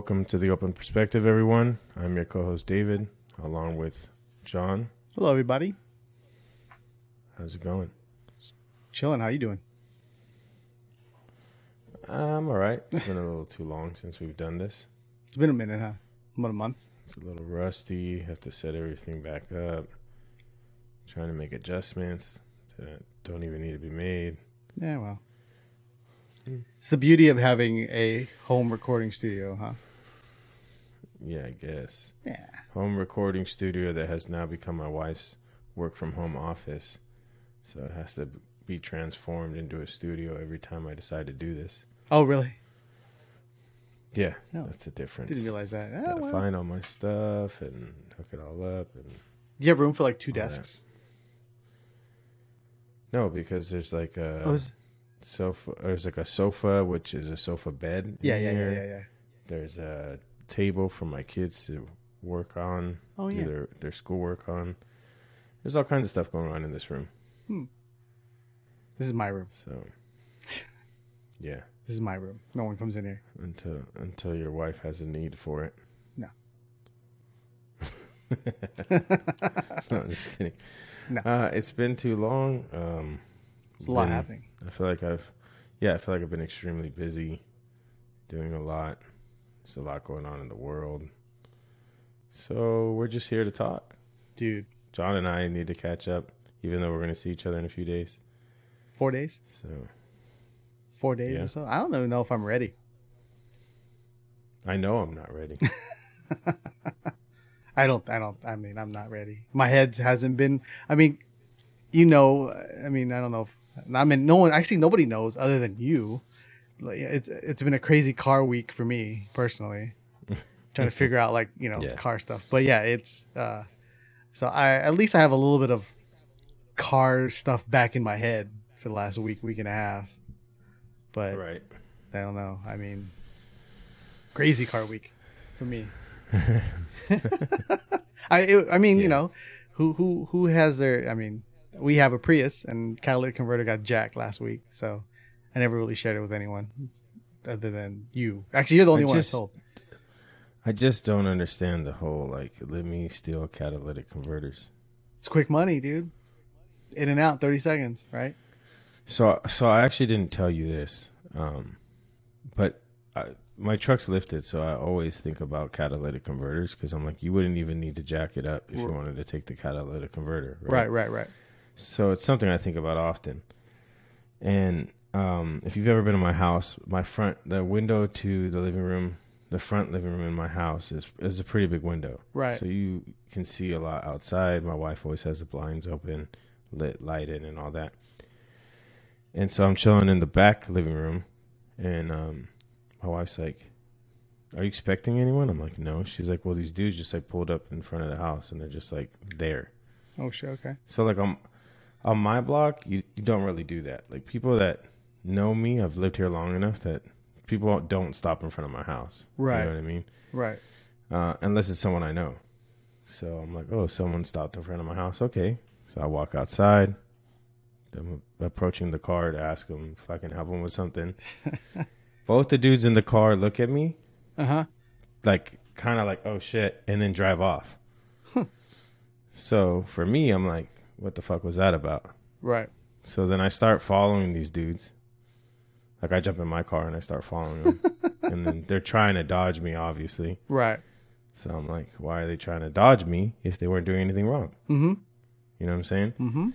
welcome to the Open Perspective, everyone. I'm your co-host David, along with John. Hello, everybody. How's it going? Chilling. How you doing? I'm all right. It's been a little too long since we've done this. It's been a minute, huh? About a month. It's a little rusty. Have to set everything back up. Trying to make adjustments that don't even need to be made. Yeah, well. Hmm. It's the beauty of having a home recording studio, huh? Yeah, I guess. Yeah. Home recording studio that has now become my wife's work from home office. So it has to be transformed into a studio every time I decide to do this. Oh, really? Yeah, No. that's the difference. Didn't realize that. Oh, Gotta well. find all my stuff and hook it all up and You have room for like two All that. desks. no because there's like a Oh, is- sofa there's like a sofa which is a sofa bed yeah, yeah, yeah, yeah, yeah. there's a table for my kids to work on Oh, do yeah. their, their schoolwork on there's all kinds of stuff going on in this room This is my room. so yeah This is my room. No one comes in here. until until your wife has a need for it No. no i'm just kidding No. uh, it's been too long um It's a lot been- happening. I feel like I've, yeah, I feel like I've been extremely busy, doing a lot. There's a lot going on in the world. So we're just here to talk. Dude, John and I need to catch up, even though we're going to see each other in a few days. four days? So Four days Yeah. or so? I don't even know if I'm ready. I know I'm not ready. I don't, I don't, I mean, I'm not ready. My head hasn't been, I mean, you know, I mean, I don't know if, I mean, no one, actually, nobody knows other than you. Like, it's, it's been a crazy car week for me personally, trying to figure out like, you know, Yeah. car stuff. But yeah, it's, uh, so I, at least I have a little bit of car stuff back in my head for the last week, week and a half. But right. I don't know. I mean, crazy car week for me. I it- I mean, Yeah. you know, who who who has their? I mean, we have a Prius, and catalytic converter got jacked last week, so I never really shared it with anyone other than you. Actually, you're the only I one just- I told. I just don't understand the whole like let me steal catalytic converters. It's quick money, dude. In and out, thirty seconds, right? So so I actually didn't tell you this, um, but I, my truck's lifted, so I always think about catalytic converters because I'm like, you wouldn't even need to jack it up if you wanted to take the catalytic converter, Right, right, right. So it's something I think about often. And um, if you've ever been in my house, my front, the window to the living room, the front living room in my house is is a pretty big window. Right. So you can see a lot outside. My wife always has the blinds open, lit, lighted, and all that. And so I'm chilling in the back living room, and um, my wife's like, "Are you expecting anyone?" I'm like, "No." She's like, "Well, these dudes just like pulled up in front of the house, and they're just like there." Oh shit. Okay. So like on on my block, you, you don't really do that. Like people that know me, I've lived here long enough that people don't stop in front of my house. Right. You know what I mean? Right. Uh, unless it's someone I know. So I'm like, oh, someone stopped in front of my house. Okay. So I walk outside. I'm approaching the car to ask them if I can help them with something. Both the dudes in the car look at me Uh huh. like kind of like oh shit and then drive off so for me i'm like what the fuck was that about Right. so then i start following these dudes like i jump in my car and i start following them and then they're trying to dodge me obviously Right. so i'm like why are they trying to dodge me if they weren't doing anything wrong Mm-hmm. you know what i'm saying Mm-hmm.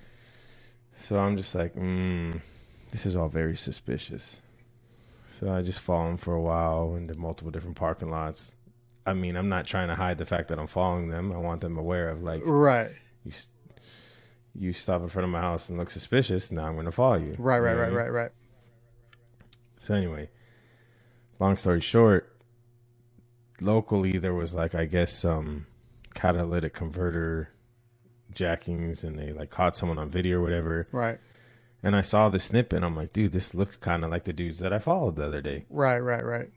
so i'm just like mm, this is all very suspicious so i just follow them for a while into multiple different parking lots I mean, I'm not trying to hide the fact that I'm following them. I want them aware of like Right. you, you stop in front of my house and look suspicious. Now I'm going to follow you. Right. You Right. know what I Right. Right. Right. So anyway, long story short, locally there was like I guess some catalytic converter jackings, and they like caught someone on video or whatever. Right. And I saw the snippet, and I'm like, dude, this looks kind of like the dudes that I followed the other day. Right. Right. Right.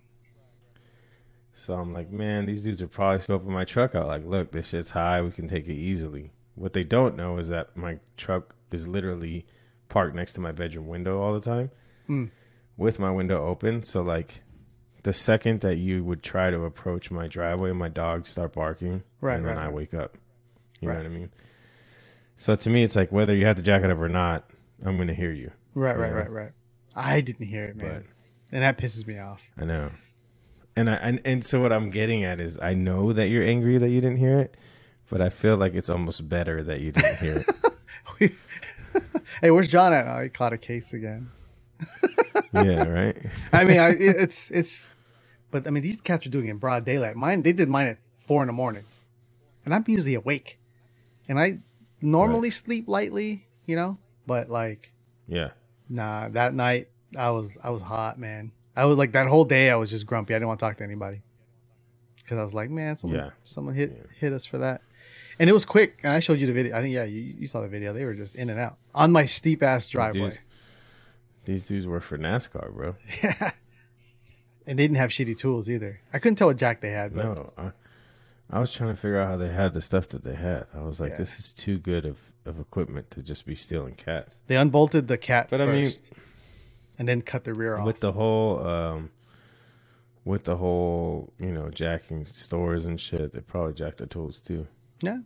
So I'm like, man, these dudes are probably scoping my truck out. Like, look, this shit's high. We can take it easily. What they don't know is that my truck is literally parked next to my bedroom window all the time Mm. With my window open. So, like, the second that you would try to approach my driveway, my dogs start barking, Right, and then right, I right. wake up. You Right. know what I mean? So to me, it's like whether you have to jack it up or not, I'm going to hear you. Right, right, right, right. I didn't hear it, man, and that pisses me off. I know. And I and, and so what I'm getting at is I know that you're angry that you didn't hear it, but I feel like it's almost better that you didn't hear it. hey, where's John at? Oh, he caught a case again. Yeah, right. I mean, I, it's it's, but I mean, these cats are doing it in broad daylight. Mine, they did mine at four in the morning, and I'm usually awake, and I normally sleep lightly, you know. But like, Yeah. nah, that night I was I was hot, man. I was like that whole day I was just grumpy. I didn't want to talk to anybody because I was like, man, someone Yeah. someone hit Yeah. hit us for that, and it was quick. And I showed you the video. I think yeah, you, you saw the video. They were just in and out on my steep ass driveway. Dudes, these dudes were for NASCAR, bro. Yeah. And they didn't have shitty tools either. I couldn't tell what jack they had, but No, I, I was trying to figure out how they had the stuff that they had. I was like, Yeah. this is too good of, of equipment to just be stealing cats. they unbolted the cat But I first, mean- and then cut the rear off. With the whole, um, with the whole, you know, jacking stores and shit, they probably jacked the tools too. yeah,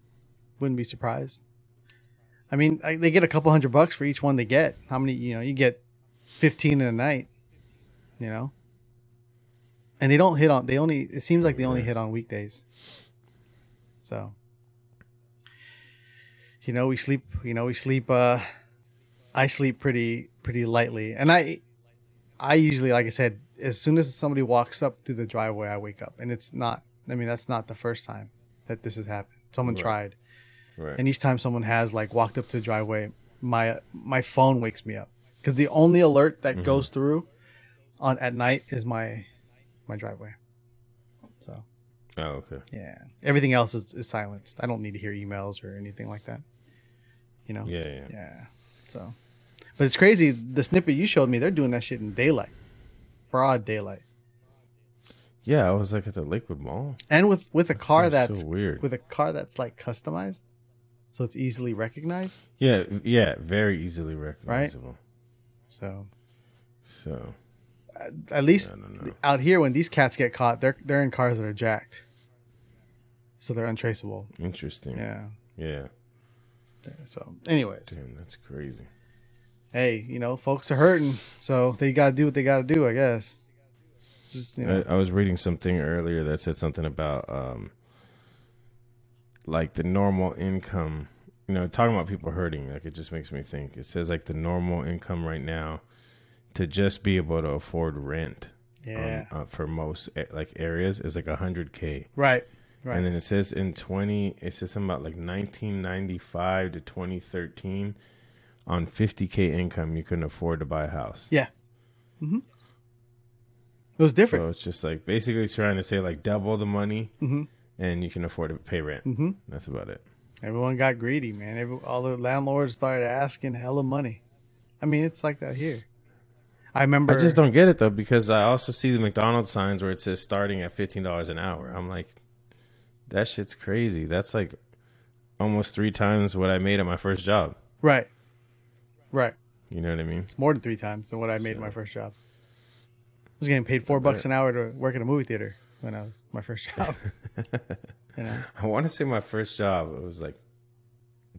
wouldn't be surprised. I mean, I, they get a couple hundred bucks for each one they get. How many? You know, you get fifteen in a night. You know, and they don't hit on. They only. It seems like they only hit on weekdays. So, you know, we sleep. You know, we sleep. Uh, I sleep pretty pretty lightly, and I, I usually, like I said, as soon as somebody walks up through the driveway, I wake up, and it's not. I mean, that's not the first time that this has happened. Someone Right. tried, Right. and each time someone has like walked up to the driveway, my my phone wakes me up because the only alert that Mhm. goes through on at night is my my driveway. So oh, okay. yeah, everything else is, is silenced. I don't need to hear emails or anything like that. You know. Yeah, yeah. Yeah. So, but it's crazy. The snippet you showed me, they're doing that shit in daylight, broad daylight, Yeah, I was like at the Lakewood Mall. and with with a That car that's so weird. with a car that's like customized, so it's easily recognized. yeah, yeah, very easily recognizable. So So at, at least I don't know. out here, when these cats get caught, they're they're in cars that are jacked, so they're untraceable. interesting. Yeah. yeah. So, anyways, Damn, that's crazy. hey, you know, folks are hurting, so they gotta do what they gotta do, I guess. Just you know, I, I was reading something earlier that said something about um, like the normal income. You know, talking about people hurting, like it just makes me think. It says like the normal income right now to just be able to afford rent. yeah, on, uh, for most like areas is like a hundred k, right, right. and then it says in twenty, it says something about like nineteen ninety five to twenty thirteen, on fifty k income you couldn't afford to buy a house. yeah. hmm It was different. So it's just like basically trying to say like double the money Mhm. and you can afford to pay rent. hmm That's about it. Everyone got greedy, man. Every, all the landlords started asking hella money. I mean, it's like that here. I remember. I just don't get it though because I also see the McDonald's signs where it says starting at fifteen dollars an hour. I'm like, that shit's crazy. That's like almost three times what I made at my first job. Right. Right. You know what I mean? It's more than three times than what I made So- my first job. I was getting paid four bucks an hour to work at a movie theater when I was my first job. you know. I want to say my first job. It was like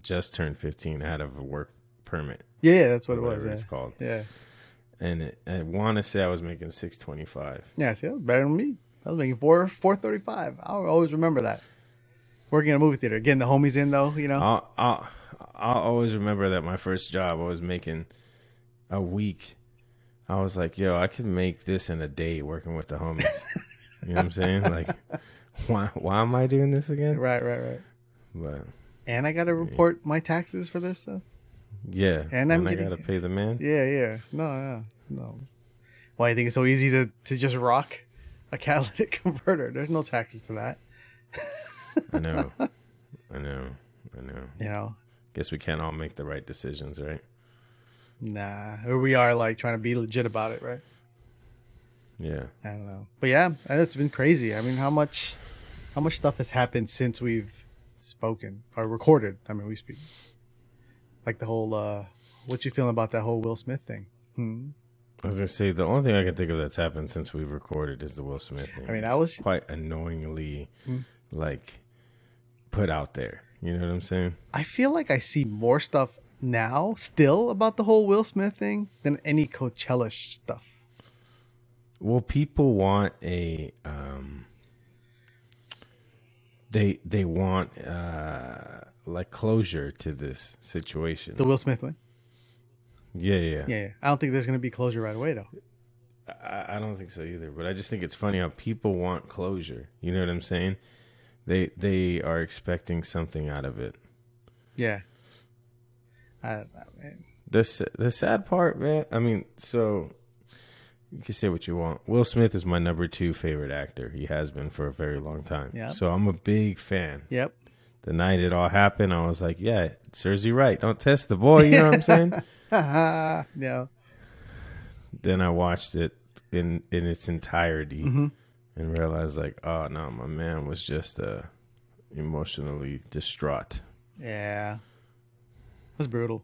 just turned fifteen. I had a work permit. Yeah, yeah, that's what it was. Yeah. it's called. Yeah. And it, I want to say I was making six twenty five. Yeah, see, that was better than me. I was making four four thirty five. I'll always remember that. Working at a movie theater, getting the homies in though, you know. I'll, I'll I'll always remember that my first job I was making a week. I was like, yo, I could make this in a day working with the homies. you know what I'm saying? Like, why why am I doing this again? Right, right, right. But And I got to report my taxes for this stuff. yeah, And I'm I getting- gotta pay the man. Yeah, yeah. No, no, no. Why you think it's so easy to to just rock a catalytic converter? There's no taxes to that. I know, I know, I know. You know. Guess we can't all make the right decisions, right? Nah, or we are like trying to be legit about it, right? Yeah. I don't know, but yeah, it's been crazy. I mean, how much, how much stuff has happened since we've spoken or recorded? I mean, we speak. Like the whole, uh what you feeling about that whole Will Smith thing? Hmm. I was gonna say the only thing I can think of that's happened since we've recorded is the Will Smith thing. I mean, I was- quite annoyingly Hmm. like put out there. You know what I'm saying? I feel like I see more stuff now still about the whole Will Smith thing than any Coachella stuff. Well, people want a um they they want uh like closure to this situation. The Will Smith one. yeah, yeah. Yeah, yeah. I don't think there's gonna be closure right away though. I, I don't think so either. But I just think it's funny how people want closure. You know what I'm saying? They they are expecting something out of it. Yeah. I, I. This the sad part, man. I mean, so you can say what you want. Will Smith is my number two favorite actor. He has been for a very long time. Yeah. So I'm a big fan. Yep. The night it all happened, I was like, "Yeah, Cersei, right? Don't test the boy." You know what I'm saying? yeah. then I watched it in in its entirety Mhm. and realized, like, oh no, my man was just uh, emotionally distraught. Yeah. It was brutal.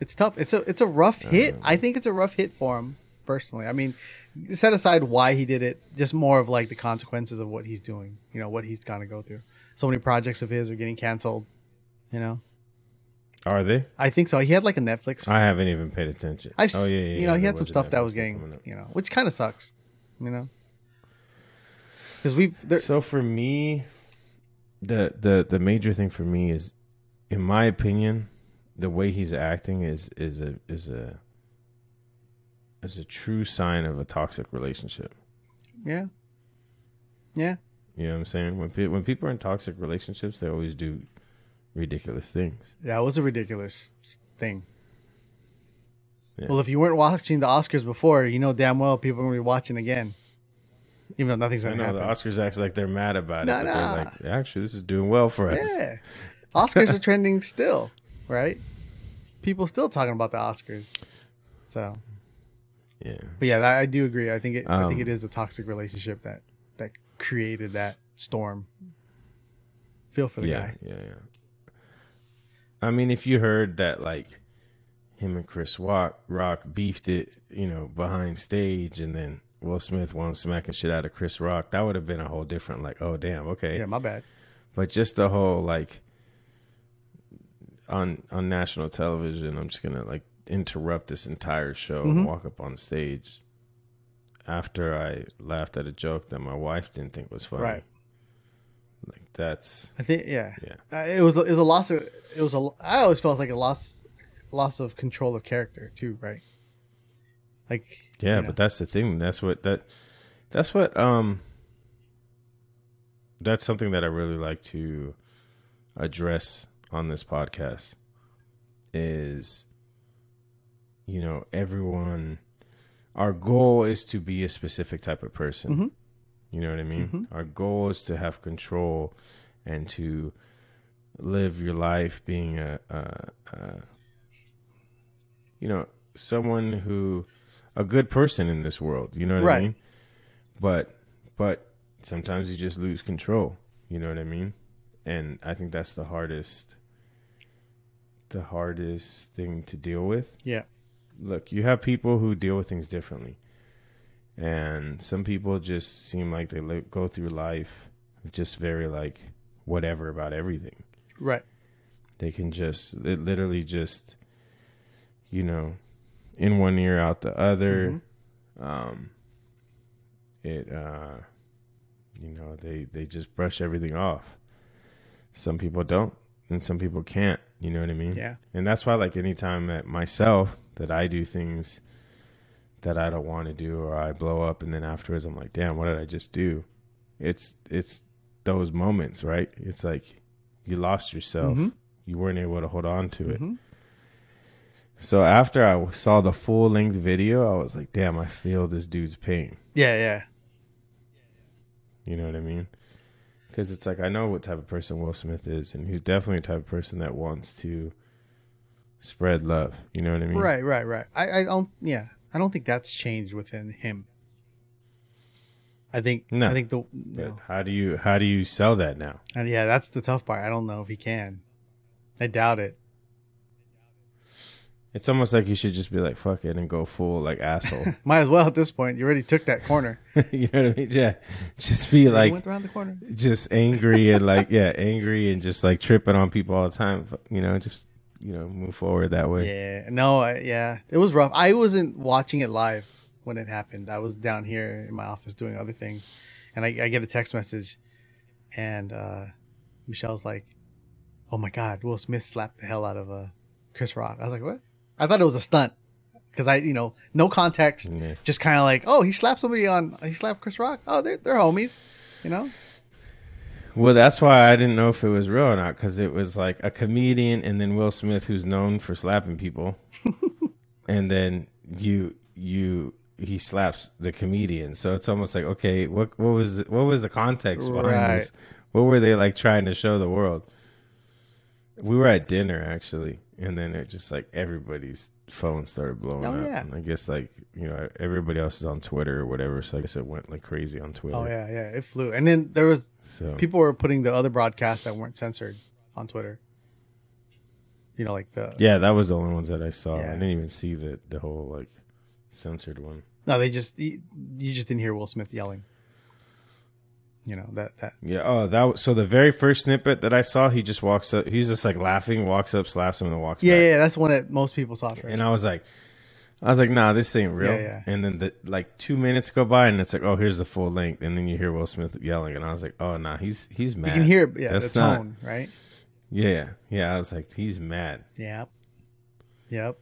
It's tough. It's a it's a rough hit. I think it's a rough hit for him personally. I mean, set aside why he did it, just more of like the consequences of what he's doing. You know, what he's gonna go through. So many projects of his are getting canceled. You know, Are they? I think so. He had like a Netflix. I haven't even paid attention. I've, oh yeah, yeah. you know, yeah, he had some stuff that was getting, you know, which kind of sucks. You know, because we've there, So for me, the the the major thing for me is, in my opinion, the way he's acting is is a is a is a true sign of a toxic relationship. yeah, yeah, You know what I'm saying? When pe- when people are in toxic relationships, they always do ridiculous things. that was a ridiculous thing. Yeah. Well, if you weren't watching the Oscars before, you know damn well people are gonna be watching again, even though nothing's I gonna know happen. the Oscars acts like they're mad about Nah, it, but nah. they're like, actually, this is doing well for us. Yeah. Oscars are trending still, right? People still talking about the Oscars. So, Yeah. but yeah, I I do agree. I think it. I think Um, it is a toxic relationship that that created that storm. Feel for the yeah, guy. yeah, yeah. I mean, if you heard that, like him and Chris Rock, Rock beefed it, you know, behind stage, and then Will Smith won smacking shit out of Chris Rock, that would have been a whole different, like, oh damn, okay. Yeah, my bad. But just the whole like on on national television, I'm just gonna like interrupt this entire show Mhm. and walk up on stage after I laughed at a joke that my wife didn't think was funny. Right. Like that's I think yeah. yeah. Uh, it was it was a loss of it was a I always felt like a loss loss of control of character too, right? Like Yeah, you know. but that's the thing. That's what that that's what um that's something that I really like to address on this podcast is you know, everyone our goal is to be a specific type of person. Mhm. You know what I mean? Our goal is to have control and to live your life being a, a, a you know, someone who a good person in this world. You know what I mean? But but sometimes you just lose control. You know what I mean? And I think that's the hardest the hardest thing to deal with. yeah, Look, you have people who deal with things differently. And some people just seem like they li- go through life just very like whatever about everything. Right. they can just it literally just you know in one ear out the other. Um it uh you know they they just brush everything off. Some people don't and some people can't you know what i mean Yeah. and that's why like anytime that myself that i do things that i don't want to do or i blow up and then afterwards i'm like damn what did i just do it's it's those moments right it's like you lost yourself Mhm. you weren't able to hold on to it Mhm. so after i saw the full length video i was like damn i feel this dude's pain Yeah, yeah. you know what i mean because it's like i know what type of person will smith is and he's definitely a type of person that wants to spread love you know what i mean Right, right, right. I, I don't. Yeah, I don't think that's changed within him. I think. No. I think the. No. how do you how do you sell that now And yeah, that's the tough part. I don't know if he can. I doubt it. It's almost like you should just be like fuck it and go full like asshole. Might as well at this point. You already took that corner. you know what I mean? Yeah, just be like went around the corner. just angry and like yeah, angry and just like tripping on people all the time. You know, just you know, move forward that way. Yeah, no, I, yeah, it was rough. I wasn't watching it live when it happened. I was down here in my office doing other things, and I, I get a text message, and uh, Michelle's like, "Oh my God, Will Smith slapped the hell out of uh, Chris Rock." I was like, "What?" I thought it was a stunt because I, you know, no context, Yeah. just kind of like, "Oh, he slapped somebody on, he slapped Chris Rock. Oh, they're they're homies," you know. Well, that's why I didn't know if it was real or not because it was like a comedian and then Will Smith, who's known for slapping people, and then you you he slaps the comedian. So it's almost like okay, what what was the, what was the context behind Right. this? What were they like trying to show the world? We were at dinner actually, and then it just like everybody's phone started blowing Oh, up. yeah. And I guess like you know everybody else is on Twitter or whatever, so I guess it went like crazy on Twitter. Oh yeah, yeah, it flew, and then there was So people were putting the other broadcasts that weren't censored on Twitter. You know, like the Yeah, that was the only ones that I saw. Yeah. I didn't even see the the whole like censored one. No, they just you you just didn't hear Will Smith yelling. You know that that Yeah. Oh, that was so the very first snippet that I saw, he just walks up. He's just like laughing, walks up, slaps him, and then walks yeah back. yeah that's one that most people saw first. And I was like, I was like, nah, this ain't real. Yeah, yeah. And then the like two minutes go by, and it's like, oh, here's the full length, and then you hear Will Smith yelling, and I was like, oh, nah, he's he's mad. you can hear yeah That's the not- right. Yeah, yeah. I was like, he's mad. Yep. Yep.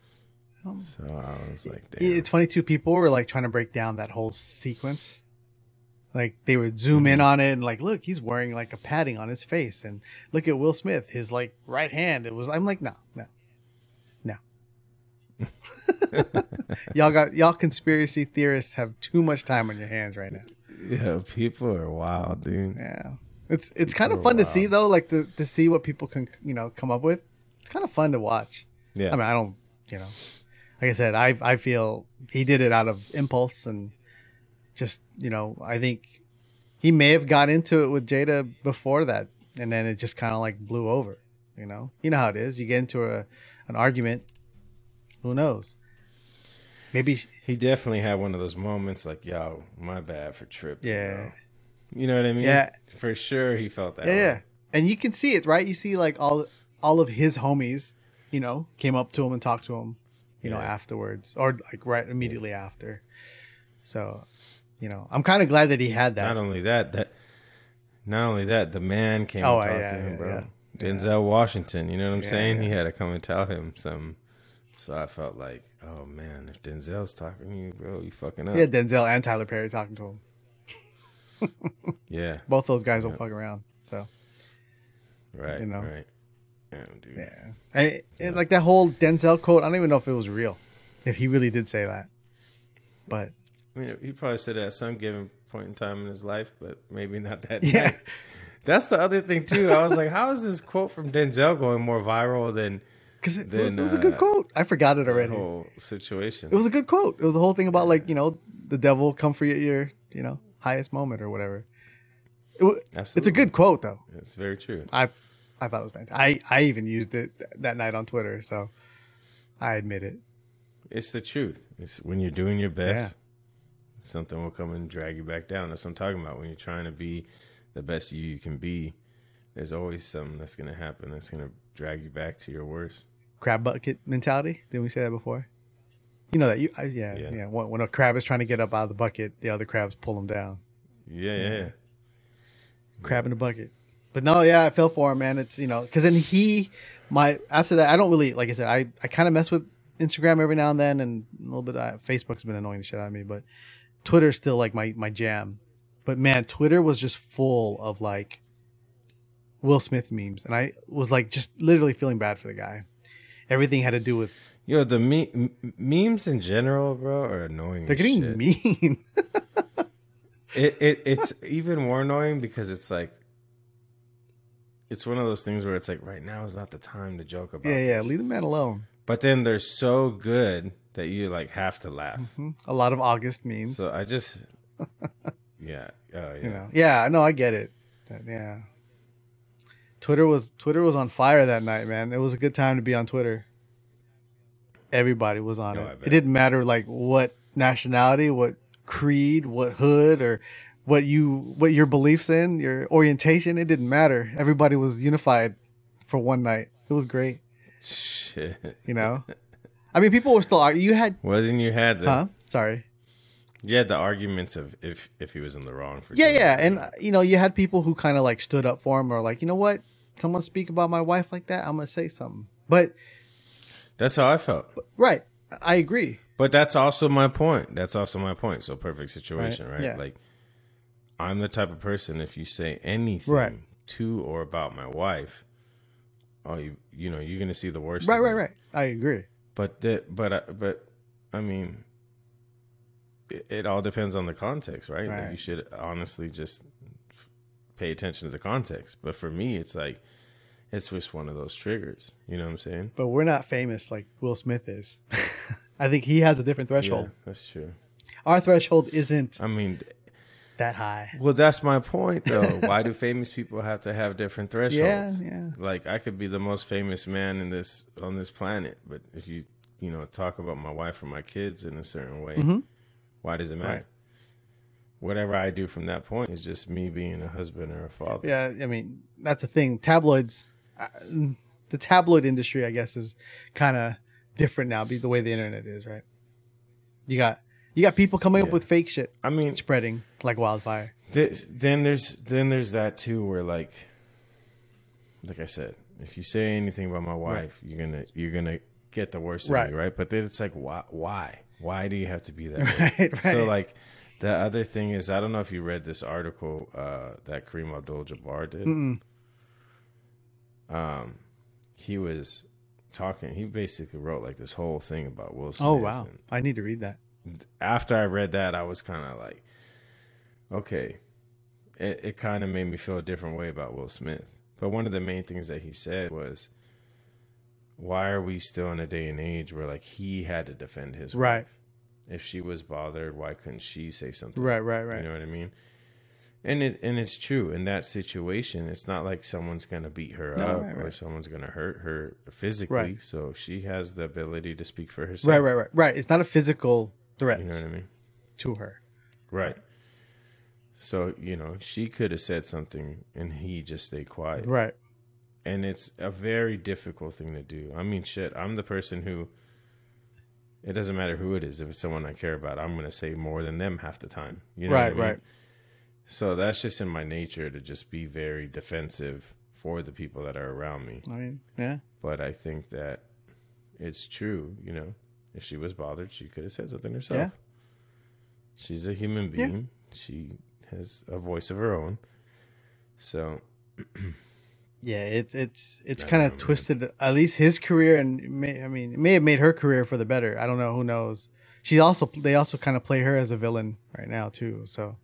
So I was like, damn. It's funny too. People were like trying to break down that whole sequence. Like they would zoom in mm-hmm. on it and like, look, he's wearing like a padding on his face, and look at Will Smith, his like right hand. It was. I'm like, no, no, no. y'all got y'all conspiracy theorists have too much time on your hands right now. yeah, people are wild, dude. Yeah, it's it's kind of fun to see though, like to to see what people can you know come up with. It's kind of fun to watch. Yeah. I mean, I don't, you know, like I said, I I feel he did it out of impulse and just you know, I think he may have got into it with Jada before that, and then it just kind of like blew over. You know, you know how it is. You get into a an argument. Who knows? Maybe He definitely had one of those moments like, yo, my bad for tripping. Yeah. bro. You know what I mean? Yeah. For sure he felt that. yeah, way. yeah. And you can see it, right? You see like all all of his homies, you know, came up to him and talked to him, you know, afterwards or like right immediately after. So, you know, I'm kind of glad that he had that. Not only that, that not only that, the man came Oh, and talked yeah, to him, yeah, bro. yeah. Denzel Washington, you know what I'm Yeah, saying? He had to come and tell him some. So I felt like, oh man, if Denzel's talking to you, bro, you fucking up. Had Denzel and Tyler Perry talking to him. Yeah, Both those guys don't fuck around. So right, You know. right. Damn, dude. yeah, I, like that whole Denzel quote. I don't even know if it was real, if he really did say that. But I mean, he probably said it at some given point in time in his life, but maybe not that. Yeah. night. That's the other thing too. I was like, how is this quote from Denzel going more viral than because it, was, it was a good uh, quote. I forgot it already. whole situation? It was a good quote. It was a whole thing about like you know the devil come for your, your you know highest moment or whatever. It, it's a good quote though. It's very true. I I thought it was fantastic. I I even used it th- that night on Twitter, so I admit it. It's the truth. It's when you're doing your best, something will come and drag you back down. That's what I'm talking about. When you're trying to be the best you you can be, there's always something that's going to happen that's going to drag you back to your worst. Crab bucket mentality. Didn't we say that before? You know that you I, yeah yeah. Yeah. When, when a crab is trying to get up out of the bucket, the other crabs pull him down. Yeah, yeah. yeah. crab in the bucket. But no, yeah, I fell for him, man. It's you know, because then he, my after that, I don't really like I said, I I kind of mess with Instagram every now and then, and a little bit. Uh, Facebook's been annoying the shit out of me, but Twitter's still like my my jam. But man, Twitter was just full of like Will Smith memes, and I was like just literally feeling bad for the guy. Everything had to do with Yo, the me- m- memes in general, bro, are annoying. they're getting shit. mean. It, it it's even more annoying because it's like it's one of those things where it's like right now is not the time to joke about. yeah, yeah, this. leave the man alone. But then they're so good that you like have to laugh. Mhm. A lot of August means. So I just yeah, oh yeah. you know yeah no i get it yeah twitter was twitter was on fire that night man it was a good time to be on twitter everybody was on I it. It didn't matter like what nationality, what creed, what hood, or what you what your beliefs in, your orientation. It didn't matter. Everybody was unified for one night. It was great. Shit. You know. I mean, people were still. ar- You had, Well, then you had the huh? Sorry. you had the arguments of if if he was in the wrong for Yeah, yeah, and uh, you know, you had people who kind of like stood up for him, or like, you know what, someone speak about my wife like that, I'm gonna say something. But that's how I felt. right, I agree. But that's also my point. That's also my point. So perfect situation, Right, right? yeah. Like I'm the type of person if you say anything Right. to or about my wife, oh you you know, you're gonna see the worst. Right, right, me. right. I agree. But that but I, but I mean it, it all depends on the context, right? Like you should honestly just f- pay attention to the context. But for me it's like it's just one of those triggers. You know what I'm saying? But we're not famous like Will Smith is. I think he has a different threshold. Yeah, that's true. Our threshold isn't I mean, that high. Well, that's my point, though. Why do famous people have to have different thresholds? Yeah, yeah. Like I could be the most famous man in this on this planet, but if you you know talk about my wife or my kids in a certain way, why does it matter? Mm-hmm. Right. Whatever I do from that point is just me being a husband or a father. Yeah, I mean that's the thing. Tabloids, uh, the tabloid industry, I guess, is kind of different now. Be the way the internet is, right? You got you got people coming up with fake shit I mean, spreading like wildfire. This, then there's then there's that too where like like I said, if you say anything about my wife, you're gonna you're gonna get the worst of Right. me, right? But then it's like why why? Why do you have to be that Right, way? right. So like the other thing is I don't know if you read this article uh that Kareem Abdul Jabbar did. Mm-mm. Um he was talking he basically wrote like this whole thing about Will Smith. Oh wow, and- I need to read that. After I read that, I was kind of like, okay, it, it kind of made me feel a different way about Will Smith. But one of the main things that he said was, why are we still in a day and age where like he had to defend his Right. wife? If she was bothered, why couldn't she say something? Right, right, right. You know what I mean? And it and it's true in that situation. It's not like someone's gonna beat her No, up right, or someone's gonna hurt her physically. Right. So she has the ability to speak for herself. Right, right, right, right. It's not a physical threat You know what I mean? to her. Right. So, you know, she could have said something and he just stayed quiet. Right. And it's a very difficult thing to do. I mean, shit, I'm the person who, it doesn't matter who it is. If it's someone I care about, I'm going to say more than them half the time. You know Right, what I mean? right. So that's just in my nature to just be very defensive for the people that are around me. I mean, yeah. But I think that it's true, you know, if she was bothered, she could have said something herself. Yeah. She's a human Yeah. being. She has a voice of her own. So, Yeah, it's it's it's kind of man. twisted. At least his career, and may, I mean, it may have made her career for the better. I don't know. Who knows? She also they also kind of play her as a villain right now too. So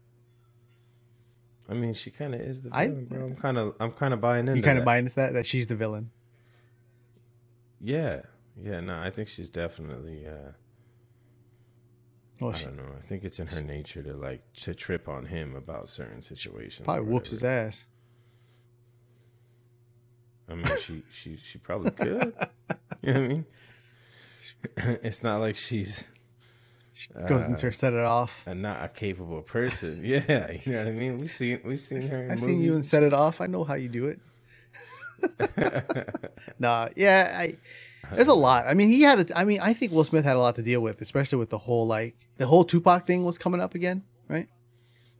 I mean, she kind of is the I- villain, bro. I'm kind of, I'm kind of buying into you kind of that. buy into that that she's the villain. Yeah, yeah. No, I think she's definitely. uh Well, I she don't know. I think it's in her nature to like to trip on him about certain situations. probably whoops his ass. I mean, she she she probably could. you know what I mean? it's not like she's she Goes Uh, into her, set it off. And not a capable person. Yeah, you know what I mean. We seen we seen her. I've seen you and set it off. I know how you do it. nah, yeah, I. There's a lot. I mean, he had. A, I mean, I think Will Smith had a lot to deal with, especially with the whole like the whole Tupac thing was coming up again, right?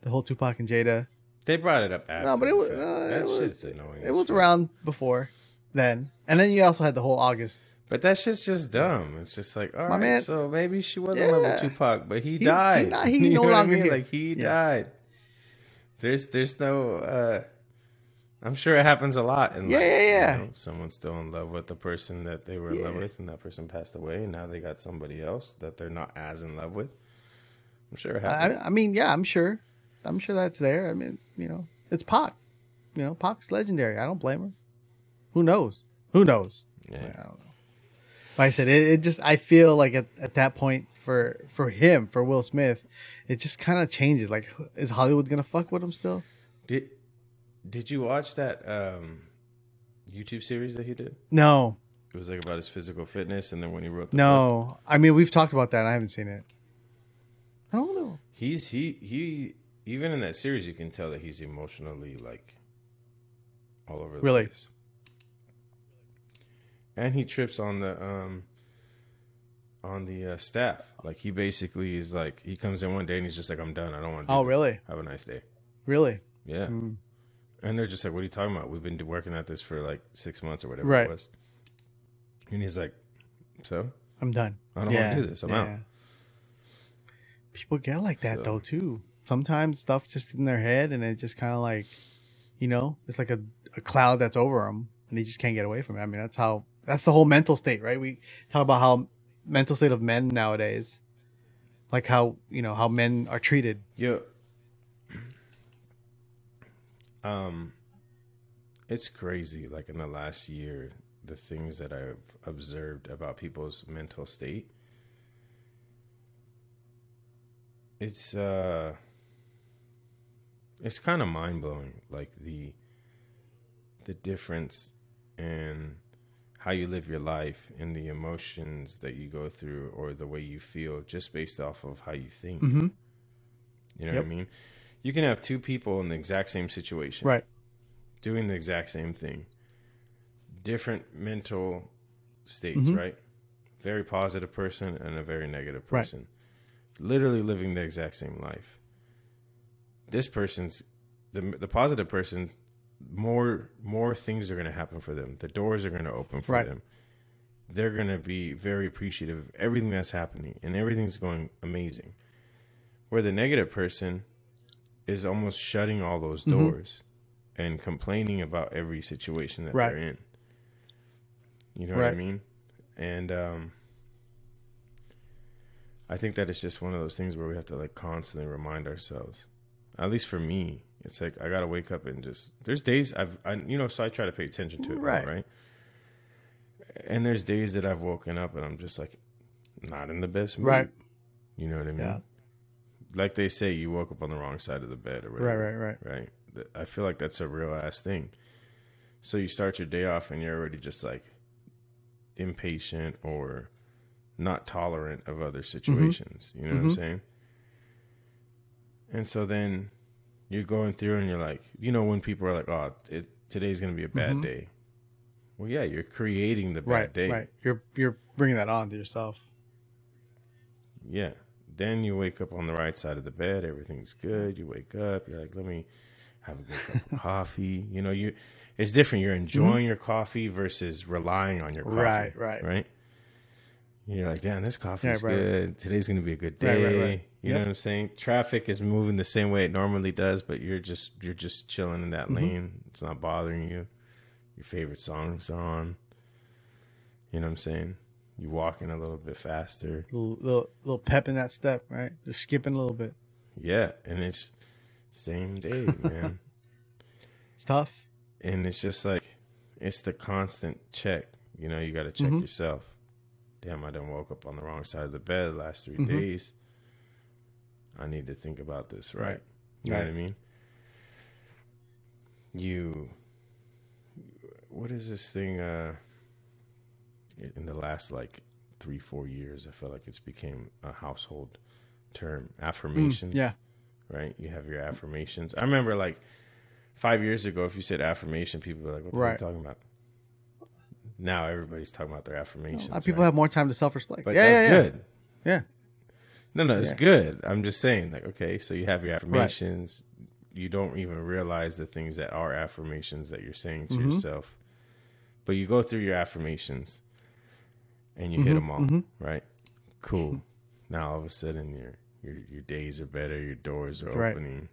The whole Tupac and Jada. They brought it up after. No, but it was uh, that it was shit's annoying. it was around before then, and then you also had the whole August. But that shit's just dumb. It's just like, all right, man- so maybe she was in love with Yeah. Tupac, but he, he died. He You no what I longer mean? here. Like he Yeah. died. There's there's no. uh I'm sure it happens a lot in Yeah, life. yeah, yeah. You know? Someone's still in love with the person that they were in love with, and that person passed away, and now they got somebody else that they're not as in love with. I'm sure it happens. I, I mean, yeah, I'm sure. I'm sure that's there. I mean, you know, it's Pac. You know, Pac's legendary. I don't blame her. Who knows? Who knows? yeah. I don't know. Like I said, it, it just I feel like at, at that point for for him for Will Smith, it just kind of changes. Like, is Hollywood gonna fuck with him still? Did Did you watch that um YouTube series that he did? No, It was like about his physical fitness, and then when he wrote the book, No, I mean we've talked about that. I haven't seen it. I don't know. he's he he even in that series, you can tell that he's emotionally like all over the Really? place. And he trips on the um on the uh, staff. Like he basically is like he comes in one day and he's just like I'm done. I don't want to. Do Oh, really? Have a nice day. Really? Yeah. Mm. And they're just like, "What are you talking about? We've been working at this for like six months or whatever Right. it was." And he's like, "So I'm done. I don't want to do this. I'm out." People get like that So- though too. Sometimes stuff just in their head, and it just kind of like, you know, it's like a, a cloud that's over them, and they just can't get away from it. I mean, that's how that's the whole mental state, right? We talk about how mental state of men nowadays, like how you know how men are treated. Yeah. Um, it's crazy. Like in the last year, the things that I've observed about people's mental state. It's uh, it's kind of mind blowing. Like the the difference in how you live your life and the emotions that you go through or the way you feel just based off of how you think. Mm-hmm. You know Yep. what I mean? You can have two people in the exact same situation, Right. doing the exact same thing, different mental states, Mhm. right? Very positive person and a very negative Right. person, literally living the exact same life. This person's the the positive person's more more things are going to happen for them. The doors are going to open for Right. them. They're going to be very appreciative of everything that's happening and everything's going amazing. Where the negative person is almost shutting all those Mhm. doors and complaining about every situation that Right. they're in. You know what I mean? And um I think that it's just one of those things where we have to like constantly remind ourselves. At least for me, it's like I gotta wake up and just. There's days I've, I, you know, so I try to pay attention to it, Right. right? And there's days that I've woken up and I'm just like, not in the best mood. Right. You know what I mean? Yeah. Like they say, you woke up on the wrong side of the bed or whatever Right. Right. right? Th- I feel like that's a real ass thing. So you start your day off and you're already just like impatient or not tolerant of other situations. You know what I'm Mhm. saying? And so then you're going through and you're like, you know, when people are like, "Oh, it, today's gonna be a bad Mhm. day." Well, yeah, you're creating the bad Right. day. Right. You're you're bringing that on to yourself. Yeah. Then you wake up on the right side of the bed. Everything's good. You wake up. You're like, let me have a good cup of coffee. You know, you it's different. You're enjoying your coffee versus relying on your coffee. Right, right. Right. You're like, damn, this coffee's Yeah, right, right. good. Today's gonna be a good day. right, right. You know what I'm saying? Traffic is moving the same way it normally does, but you're just you're just chilling in that Mhm. lane. It's not bothering you. Your favorite songs are on. You know what I'm saying? You walking a little bit faster. Little, little little pep in that step, right? Just skipping a little bit. Yeah, and it's same day, man. It's tough. and it's just like it's the constant check. You know, you got to check Mhm. yourself. Damn, I done woke up on the wrong side of the bed the last 3 Mhm. days. I need to think about this, right? Right. You know what I mean? You, what is this thing? Uh, in the last like three, four years, I feel like it's became a household term. Mm, Affirmations yeah. right? You have your affirmations. I remember like five years ago, if you said affirmation, people were like, "What Right. are you talking about?" Now everybody's talking about their A affirmations. lot of people right? have more time to self reflect. but yeah, that's yeah, yeah. good. Yeah. No, no, it's Yeah. good. I'm just saying, like, okay, so you have your affirmations. You don't even realize the things that are affirmations that you're saying to Mhm. yourself, but you go through your affirmations and you hit Mhm, them all, mhm. right? Cool. now all of a sudden your your your days are better, your doors are Right. opening,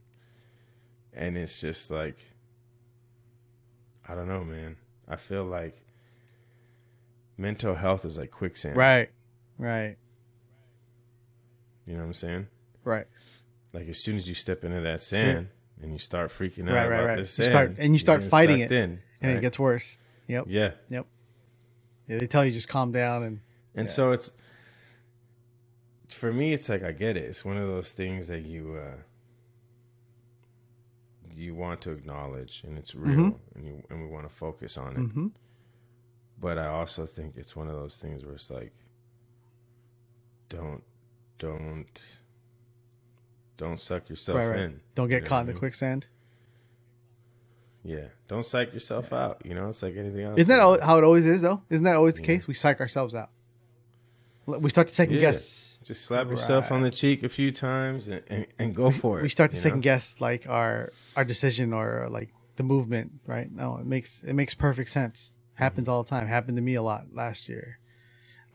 and it's just like I don't know, man. I feel like mental health is like quicksand. Right. Right. You know what I'm saying? Right. Like as soon as you step into that sand and you start freaking out Right, right, about right. this You start- and you start fighting it. in, And right? it gets worse. Yep. yeah. Yeah, they tell you just calm down and And Yeah. so it's, it's for me. It's like I get it. It's one of those things that you uh, you want to acknowledge, and it's real, Mhm. and you and we want to focus on it. hmm but I also think it's one of those things where it's like, don't, don't, don't suck yourself Right, right. in. Don't You get know caught in the I mean? quicksand. Yeah, don't psych yourself out. You know, it's like anything else. Isn't that how it always is, though? Isn't that always the Yeah. case? We psych ourselves out. We start to second Yeah. guess. Just slap yourself on the cheek a few times and, and, and go for it. We start to second know? guess like our our decision or like the movement, right? No, it makes it makes perfect sense. Happens Mm-hmm. all the time. Happened to me a lot last year.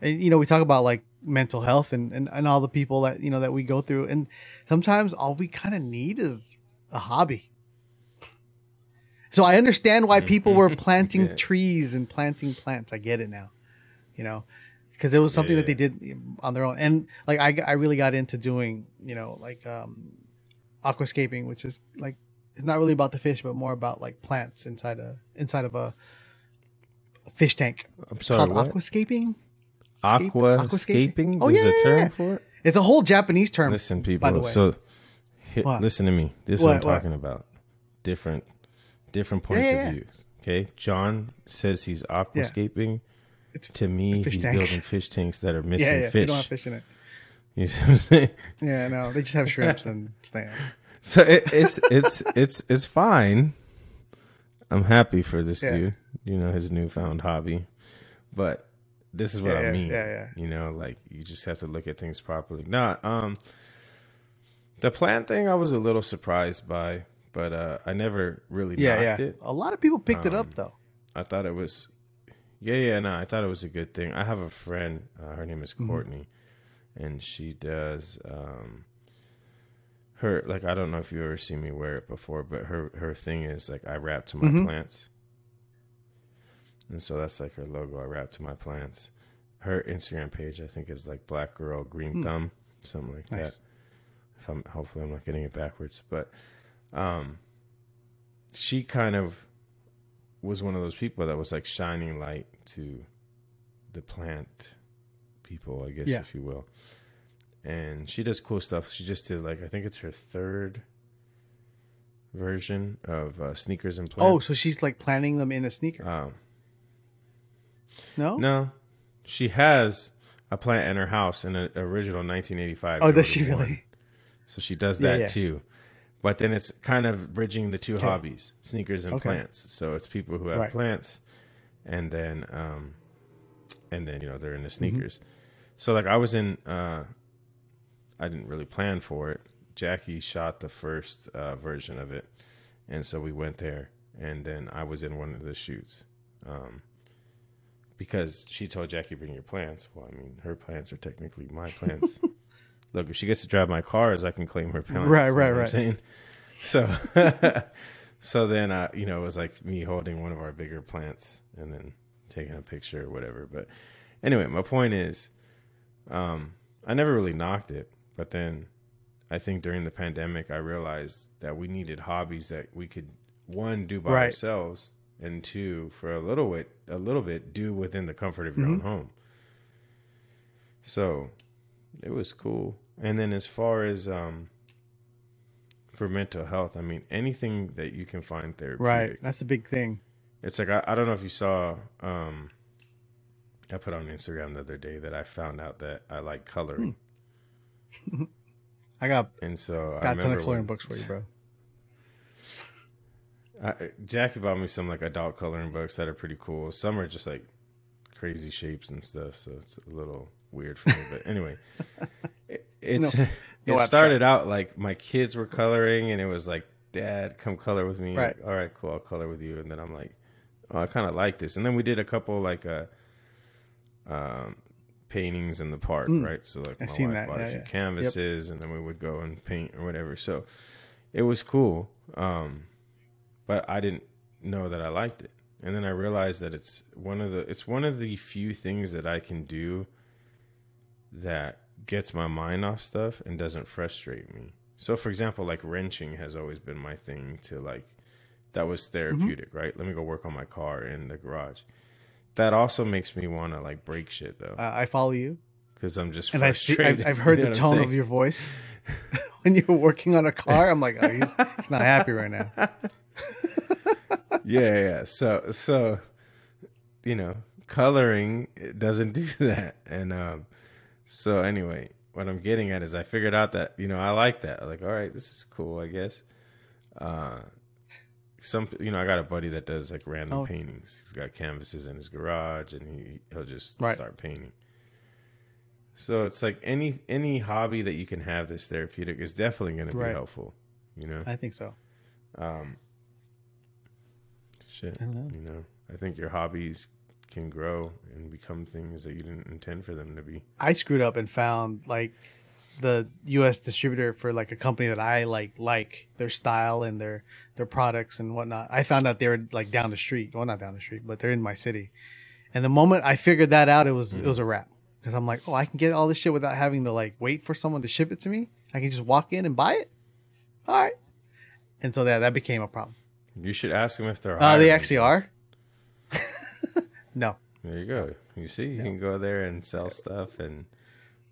And you know, we talk about like mental health and, and, and all the people that you know that we go through and sometimes all we kind of need is a hobby. So I understand why people were planting Yeah. trees and planting plants. I get it now. You know, because it was something that they did on their own. And like I, I really got into doing, you know, like um aquascaping, which is like it's not really about the fish, but more about like plants inside a inside of a, fish tank I'm sorry, called what? aquascaping. Scape- Aquascaping? Oh There's yeah, a yeah, term yeah. for it? It's a whole Japanese term. Listen, by people. the way. So, listen to me. This is What, what I'm what? talking about. Different, different points Yeah, yeah, of views. Okay, John says he's aquascaping. It's To me, he's tanks. building fish tanks that are missing yeah, yeah. They fish. don't have fish in it. You see what I'm saying? Yeah, no, they just have shrimps and stamp. So it, it's it's it's it's fine. I'm happy for this Yeah. dude. You know his newfound hobby, but this is what Yeah, I mean. yeah, yeah. You know, like you just have to look at things properly. Nah, um, the plant thing I was a little surprised by, but uh, I never really Yeah, yeah. it. A lot of people picked it Um, up though. I thought it was, yeah, yeah, no, I thought it was a good thing. I have a friend, uh, her name is Mm-hmm. Courtney, and she does, um, her like I don't know if you ever seen me wear it before, but her her thing is like I wrap to my Mhm. plants, and so that's like her logo. I wrap to my plants. Her Instagram page, I think, is like Black Girl Green Thumb, something like. Nice. that. If I'm hopefully I'm not getting it backwards, but um, she kind of was one of those people that was like shining light to the plant people, I guess, Yeah. if you will. And she does cool stuff. She just did like I think it's her third version of uh, sneakers and plants. Oh, so she's like planting them in a sneaker. um, No. no, she has a plant in her house in an original 1985. Oh, does she really? one. So she does Yeah, that yeah. too. But then it's kind of bridging the two Okay. hobbies, sneakers and Okay. plants. So it's people who have Right. plants and then um and then you know they're into Mm-hmm. sneakers. So like I was in uh I didn't really plan for it. Jackie shot the first uh version of it. And so we went there and then I was in one of the shoots. Um because she told Jackie bring your plants. Well, I mean, her plants are technically my plants. Look, if she gets to drive my cars, I can claim her plants. Right, right, I'm right. saying? So, so then, uh, you know, it was like me holding one of our bigger plants and then taking a picture or whatever. But anyway, my point is, um, I never really knocked it, but then I think during the pandemic, I realized that we needed hobbies that we could one do by Right. ourselves, and two for a little bit, a little bit do within the comfort of your own Mm-hmm. home. So it was cool. And then as far as um for mental health, I mean anything that you can find therapeutic. Right. That's a big thing. It's like I, I don't know if you saw um I put on Instagram the other day that I found out that I like coloring. I got And so I got a ton of coloring when- books for you, bro. I, Jackie bought me some like adult coloring books that are pretty cool. Some are just like crazy shapes and stuff, so it's a little weird for me. But anyway, it, it's No- it no abstract. started out like my kids were coloring, and it was like, "Dad, come color with me." Right. Like, All right, cool, I'll color with you. And then I'm like, "Oh, I kind of like this." And then we did a couple like uh, um, paintings in the park, right? So like. I've my seen wife that, bought yeah, a few yeah. canvases, and then we would go and paint or whatever. So it was cool. Um, but I didn't know that I liked it. And then I realized that it's one of the it's one of the few things that I can do that gets my mind off stuff and doesn't frustrate me. So for example, like wrenching has always been my thing to like that was therapeutic, right? Let me go work on my car in the garage. That also makes me want to like break shit though, Uh, I follow you, because I'm just and I've. I've I've heard You the know I'm tone of your voice when you're working on a car. I'm like, oh, he's, he's not happy right now. yeah, yeah. So, so, you know, coloring doesn't do that. And um, so anyway, what I'm getting at is I figured out that you know I like that. I'm like, all right, this is cool, I guess. Uh, some you know I got a buddy that does like random Oh. paintings. He's got canvases in his garage, and he he'll just Right. start painting. So it's like any any hobby that you can have this therapeutic is definitely going to be Right. helpful. You know, I think so. um, shit. I don't know. You know, I think your hobbies can grow and become things that you didn't intend for them to be. I screwed up and found like the U.S. distributor for like a company that I like like their style and their their products and whatnot. I found out they were like down the street. Well, not down the street, but they're in my city. And the moment I figured that out, it was it was a wrap because I'm like, oh, I can get all this shit without having to like wait for someone to ship it to me. I can just walk in and buy it. All right. And so that that became a problem. You should ask them if they're. Uh, they actually are. No. There you go. You see, you can go there and sell stuff and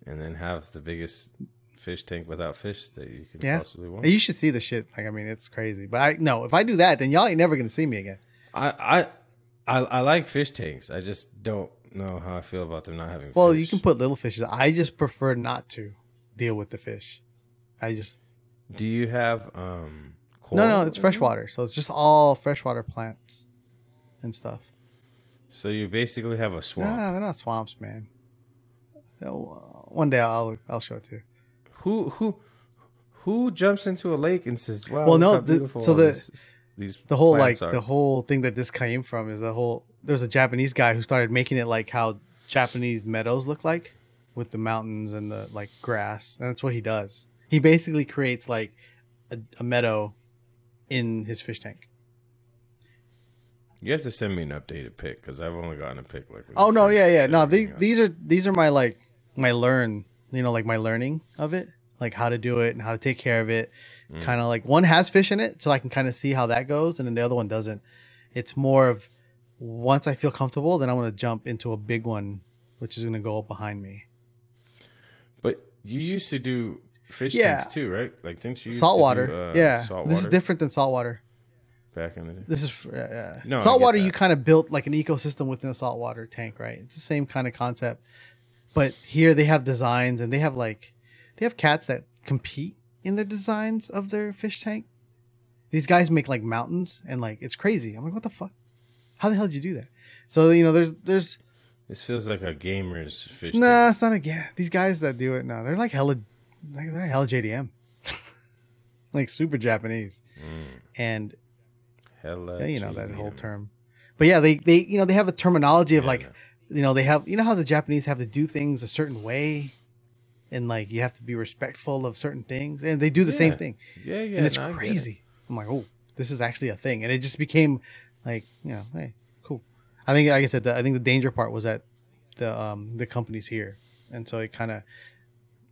and then have the biggest fish tank without fish that you can Yeah. possibly want. You should see the shit. Like, I mean, it's crazy. But I no, if I do that, then y'all ain't never gonna see me again. I, I I I like fish tanks. I just don't know how I feel about them not having. Well, fish. you can put little fishes. I just prefer not to deal with the fish. I just Do you have um? no, no. It's freshwater, so it's just all freshwater plants and stuff. So you basically have a swamp. no, they're not swamps, man. Uh, one day I'll I'll show it to you. Who who who jumps into a lake and says, "Wow, Well, no, the- so the- this- these The whole like are." the whole thing that this came from is the whole. There's a Japanese guy who started making it like how Japanese meadows look like, with the mountains and the like grass, and that's what he does. He basically creates like a, a meadow in his fish tank. You have to send me an updated pic because I've only gotten a pic like. Oh no, yeah, yeah. No, these these are these are my like my learn, you know, like my learning of it, like how to do it and how to take care of it. Mm. Kind of like one has fish in it, so I can kind of see how that goes, and then the other one doesn't. It's more of once I feel comfortable, then I'm gonna jump into a big one, which is gonna go up behind me. But you used to do fish Yeah. tanks too, right? Like didn't you? used to Saltwater, do, uh, yeah. saltwater This is different than saltwater. Back in the day. This is uh, No, saltwater. You kind of built like an ecosystem within a saltwater tank, right? It's the same kind of concept, but here they have designs and they have like they have cats that compete in their designs of their fish tank. These guys make like mountains and like it's crazy. I'm like, what the fuck? How the hell did you do that? So you know, there's there's This feels like a gamer's fish. nah, it's not a game. These guys that do it now, they're like hella, like they're hella JDM, like super Japanese, Mm, and hella. yeah, you know that whole term. But yeah, they they you know they have a terminology of Yeah, like you know they have you know how the Japanese have to do things a certain way, and like you have to be respectful of certain things, and they do the same thing, Yeah, yeah, and it's no, get it. crazy. I'm like, oh, this is actually a thing, and it just became like you know, hey, cool. I think like I said, the, I think the danger part was that the um the companies here, and so it kind of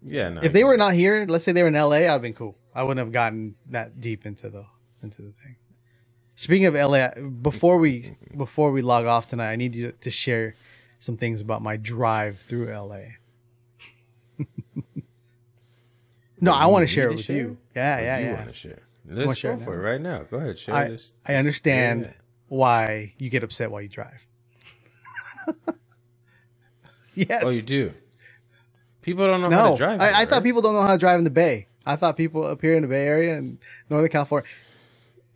Yeah, no, if they were not here, let's say they were in LA, I'd have been cool. I wouldn't have gotten that deep into the into the thing. Speaking of LA, before we mm-hmm. before we log off tonight, I need you to share some things about my drive through LA. no, I want to share it with share you. Yeah, oh, yeah, you yeah. want to share? Let's go it for it right now. Go ahead, share I- this. I understand yeah. why you get upset while you drive. yes. Oh, you do. People don't know how to drive. I, here, I thought right? people don't know how to drive in the Bay. I thought people up here in the Bay Area and Northern California.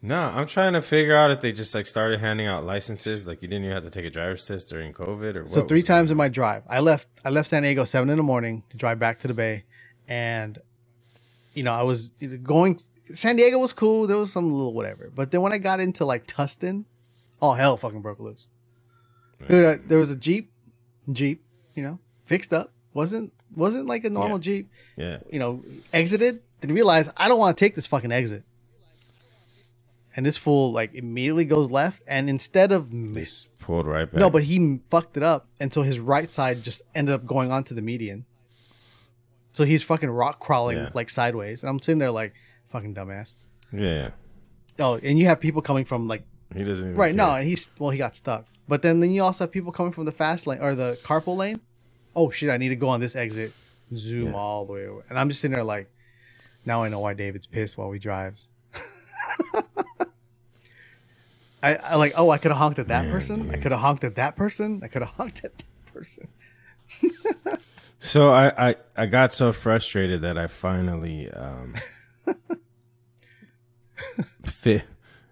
No, I'm trying to figure out if they just like started handing out licenses, like you didn't even have to take a driver's test during COVID, or what So three times in my drive, I left. I left San Diego seven in the morning to drive back to the Bay, and you know I was going. San Diego was cool. There was some little whatever, but then when I got into like Tustin, all hell fucking broke loose. Dude, uh, there was a Jeep, Jeep, you know, fixed up. wasn't wasn't like a normal Yeah. Jeep. Yeah, You know, exited. Then realized I don't want to take this fucking exit. And this fool like immediately goes left, and instead of they s- pulled right back. no, but he fucked it up, and so his right side just ended up going onto the median. So he's fucking rock crawling Yeah. like sideways, and I'm sitting there like fucking dumbass. yeah, yeah. Oh, and you have people coming from like he doesn't even right care. no, and he's well, he got stuck. But then then you also have people coming from the fast lane or the carpool lane. Oh shit, I need to go on this exit, zoom all the way over, and I'm just sitting there like, now I know why David's pissed while he drives. I, I like, oh, I could have honked at that Man, person. I could have honked at that person. I could have honked at that person. So I, I, I got so frustrated that I finally um, fi-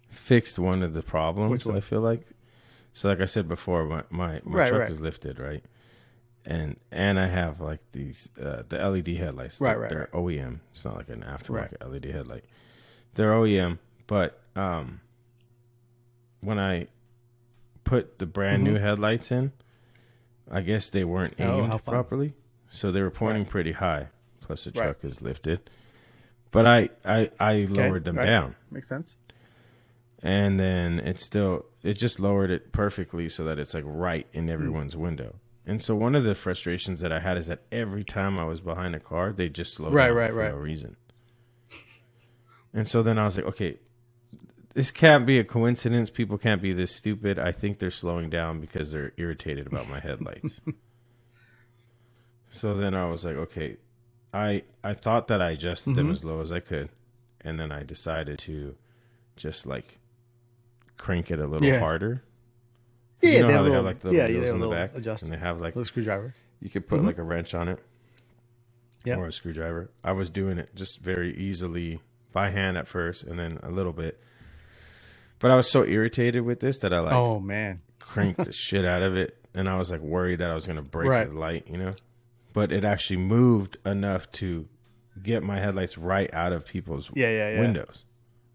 fixed one of the problems. Which one? I feel like. So like I said before, my my, my Right, truck right. is lifted, right? And and I have like these uh, the LED headlights. Right, They're, right, they're OEM. It's not like an aftermarket. LED headlight. They're OEM, but um, when I put the brand new headlights in, I guess they weren't Mm-hmm. Oh, aimed properly, so they were pointing pretty high. Plus, the Right. truck is lifted, but I I I Okay, lowered them right. down, Makes sense. and then it still it just lowered it perfectly so that it's like right Hmm. in everyone's window. And so one of the frustrations that I had is that every time I was behind a car, they just slowed Right, down right, for right. no reason. And so then I was like, okay, this can't be a coincidence. People can't be this stupid. I think they're slowing down because they're irritated about my headlights. so then I was like, okay, I I thought that I adjusted them Mhm. as low as I could, and then I decided to just like crank it a little Yeah. harder. Yeah, you know they how have they little, have like the yeah, wheels yeah, in the back, adjust and they have like little screwdriver. you could put Mhm. like a wrench on it, Yeah. or a screwdriver. I was doing it just very easily by hand at first, and then a little bit. But I was so irritated with this that I like oh man, cranked the shit out of it, and I was like worried that I was gonna break Right. the light, you know. But it actually moved enough to get my headlights right out of people's Yeah, yeah, yeah. windows.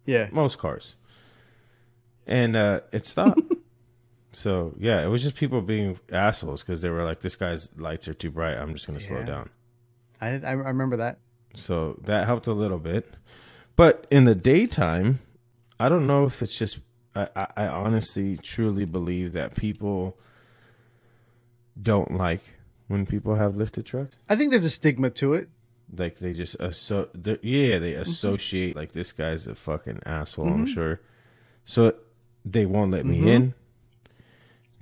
yeah. Most cars, and uh, it stopped. so yeah, it was just people being assholes because they were like, "This guy's lights are too bright. I'm just gonna slow down." I I remember that. So that helped a little bit. But in the daytime, I don't know if it's just I, I, honestly truly believe that people don't like when people have lifted trucks. I think there's a stigma to it. Like they just asso- yeah, they mm-hmm. associate like this guy's a fucking asshole, I'm mm-hmm. sure. So they won't let me mm-hmm. in.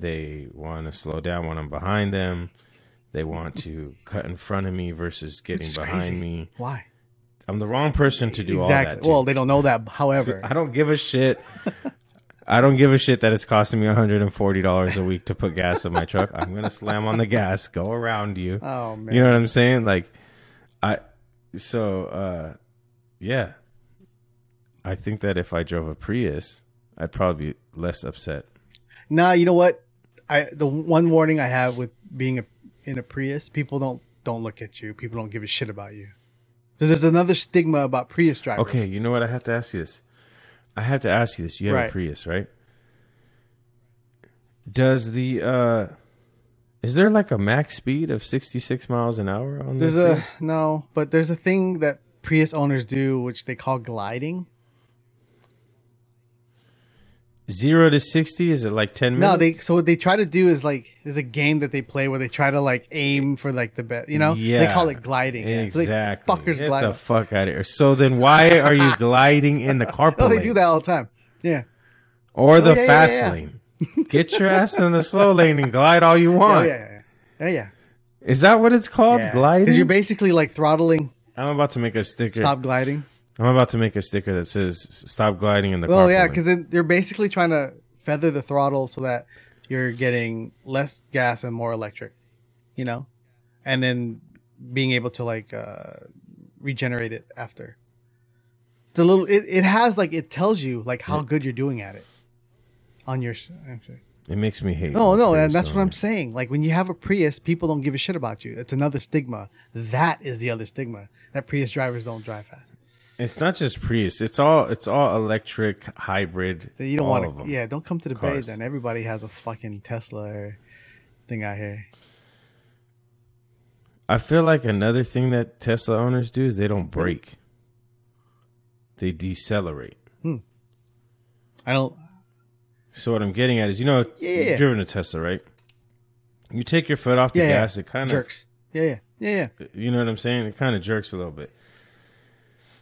They want to slow down when I'm behind them. They want to cut in front of me versus getting behind crazy. me. Why? I'm the wrong person to do all that. well, they don't know that. However, I don't give a shit. I don't give a shit that it's costing me $140 a week to put gas in my truck. I'm going to slam on the gas, go around you. oh man, You know what I'm saying? Like I so uh yeah. I think that if I drove a Prius, I'd probably be less upset. Nah, you know what? I the one warning I have with being a, in a Prius, people don't don't look at you. People don't give a shit about you. So there's another stigma about Prius drivers. Okay, you know what? I have to ask you this. I have to ask you this. You have Right. a Prius, right? Does the uh is there like a max speed of 66 miles an hour on There's the a no, but there's a thing that Prius owners do, which they call gliding. 0 to 60 is it like 10 minutes? No, they so what they try to do is like there's a game that they play where they try to like aim for like the best. You know, they call it gliding. Yeah. So Exactly. fuckers Get glide. the fuck out of here. So then why are you gliding in the carpool Oh, they lane? do that all the time. Yeah. Or oh, the Oh, yeah, yeah, fast yeah. lane. Get your ass in the slow lane and glide all you want. yeah, yeah, yeah. yeah, yeah. Is that what it's called? yeah. Gliding? you're basically like throttling. I'm about to make a sticker. Stop gliding. I'm about to make a sticker that says "Stop gliding in the car. Well, yeah, because they're basically trying to feather the throttle so that you're getting less gas and more electric, you know, and then being able to like uh, regenerate it after. It's a little. It, it has like it tells you like how good you're doing at it on your. Actually. it makes me hate. No, no, and that's what I'm saying. Like when you have a Prius, people don't give a shit about you. It's another stigma. That is the other stigma that Prius drivers don't drive fast. It's not just Prius. It's all it's all electric hybrid. You don't want to. Yeah, don't come to the bay. Then everybody has a fucking Tesla or thing out here. I feel like another thing that Tesla owners do is they don't brake. They decelerate. Hmm. I don't. So what I'm getting at is, you know, Yeah. you've driven a Tesla, right? You take your foot off the yeah. gas, it kind of Jerks. Yeah, yeah, yeah, yeah. You know what I'm saying? It kind of jerks a little bit.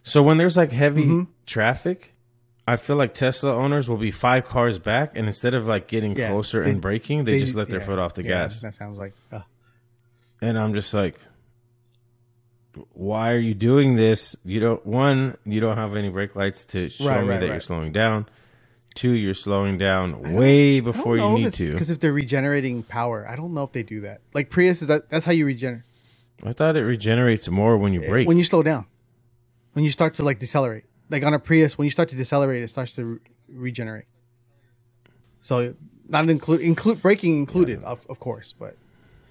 So when there's like heavy Mm-hmm. traffic, I feel like Tesla owners will be five cars back, and instead of like getting Yeah, closer they- and braking, they, just let their yeah, foot off the yeah, gas. That sounds like. Uh, And I'm just like, why are you doing this? You don't one, you don't have any brake lights to show Right, me right, that you're slowing down. Two, you're slowing down way before you need to. because if they're regenerating power, I don't know if they do that. Like Prius is that that's how you regenerate I thought it regenerates more when you brake. when you slow down, when you start to like decelerate. Like on a Prius, when you start to decelerate, it starts to re- regenerate. So not include include braking included, of, of course, but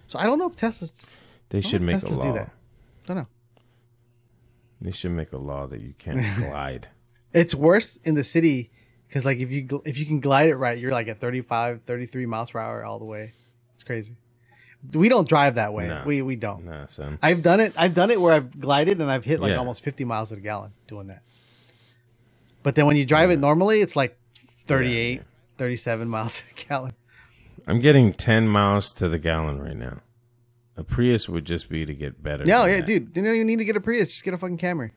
so I don't know if Teslas. they should make a Teslas do law. that. Don't know. They should make a law that you can't glide. It's worse in the city because like if you gl- if you can glide it right, you're like at 35, 33 miles per hour all the way. It's crazy. We don't drive that way. No. We we don't. Nah, son. I've done it. I've done it where I've glided and I've hit like Yeah. almost 50 miles at a gallon doing that. But then when you drive it normally, it's like 38, Yeah, 37 miles a gallon. I'm getting 10 miles to the gallon right now. A Prius would just be to get better. No, yeah, that. dude. You know you need to get a Prius. Just get a fucking Camry.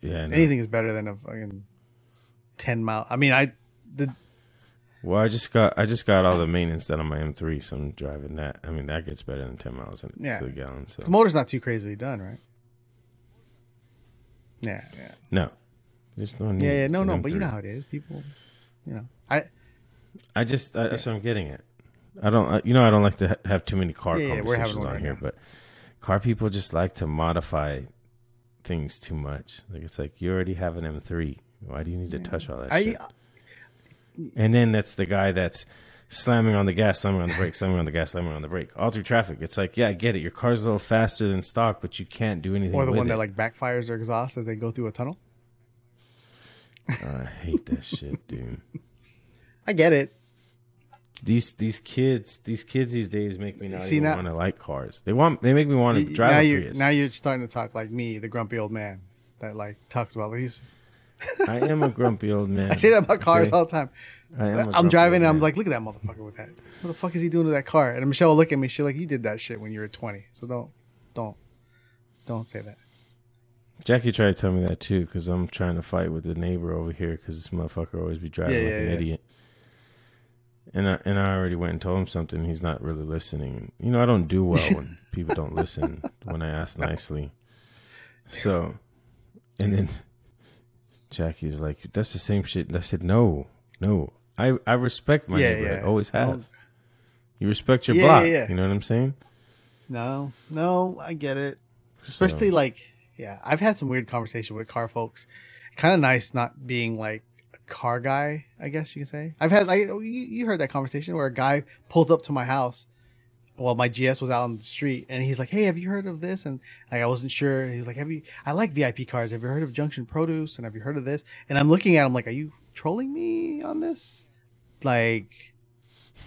Yeah, no. Anything is better than a fucking 10 mile. I mean, I the Well, I just got I just got all the maintenance done on my M3, so I'm driving that. I mean, that gets better than 10 miles in, Yeah. to the gallon. So the motor's not too crazily done, right? Yeah, yeah. no, there's no need. Yeah, yeah, no, no, but you know how it is. People, you know, I I just I, that's what I'm getting at. I don't, I, you know, I don't like to ha- have too many car Yeah, yeah, conversations on right here, now. but car people just like to modify things too much. Like it's like you already have an M3. Why do you need to touch all that I shit? And then that's the guy that's slamming on the gas, slamming on the brake, slamming on the gas, slamming on the brake, all through traffic. It's like, yeah, I get it. Your car's a little faster than stock, but you can't do anything. or the one it. that like backfires their exhaust as they go through a tunnel. Ah, I hate that shit, dude. I get it. These these kids, these kids these days make me not See, even want to like cars. They want, they make me want to drive now you're Prius. now you're starting to talk like me, the grumpy old man that like talks about these. I am a grumpy old man. I say that about cars okay? all the time. I am I'm driving and I'm like, look at that motherfucker with that. What the fuck is he doing to that car? And Michelle will look at me. She's like, you did that shit when you were 20. So don't, don't, don't say that. Jackie tried to tell me that too, because I'm trying to fight with the neighbor over here, because this motherfucker always be driving Yeah, like yeah, an yeah. idiot. And I and I already went and told him something. He's not really listening. You know, I don't do well when people don't listen when I ask nicely. So, and then Jackie's like, "That's the same shit." And I said, "No, no. I I respect my Yeah, neighbor. I yeah. always have. don't- You respect your Yeah, block. yeah, yeah. You know what I'm saying? No, no, I get it. Especially like, yeah, I've had some weird conversation with car folks. Kind of nice not being like a car guy, I guess you can say. I've had like you, you heard that conversation where a guy pulls up to my house while my GS was out on the street, and he's like, "Hey, have you heard of this?" And like, I wasn't sure. He was like, "Have you? I like VIP cars. Have you heard of Junction Produce? And have you heard of this?" And I'm looking at him like, "Are you trolling me on this?" Like,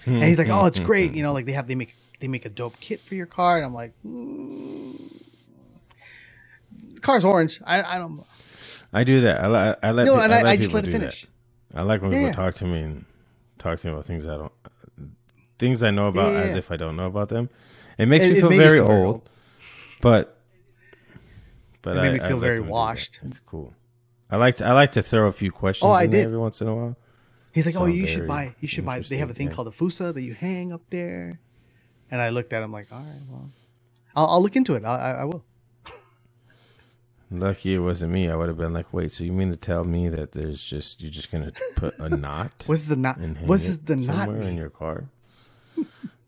and he's like, "Oh, it's great. You know, like they have they make they make a dope kit for your car." And I'm like, mm. "The car's orange. I I don't." I do that. I, li- I let No, pe- and I, I, I just let it do that. finish. I like when Yeah, people talk to me and talk to me about things I don't, things I know about Yeah, yeah, as if I don't know about them. It makes It- me feel very feel old, but but It made I, me feel let very them do that. washed. It's cool. I like to I like to throw a few questions. Oh, I in did. every once in a while. He's like, "Oh, you should buy. You should buy. They have a thing interesting, called a Fusa that you hang up there." And I looked at him like, "All right, well, I'll, I'll look into it. I, I, I will." Lucky it wasn't me. I would have been like, wait, so you mean to tell me that there's just you're just gonna put a knot What's the knot? What's the knot somewhere in your car?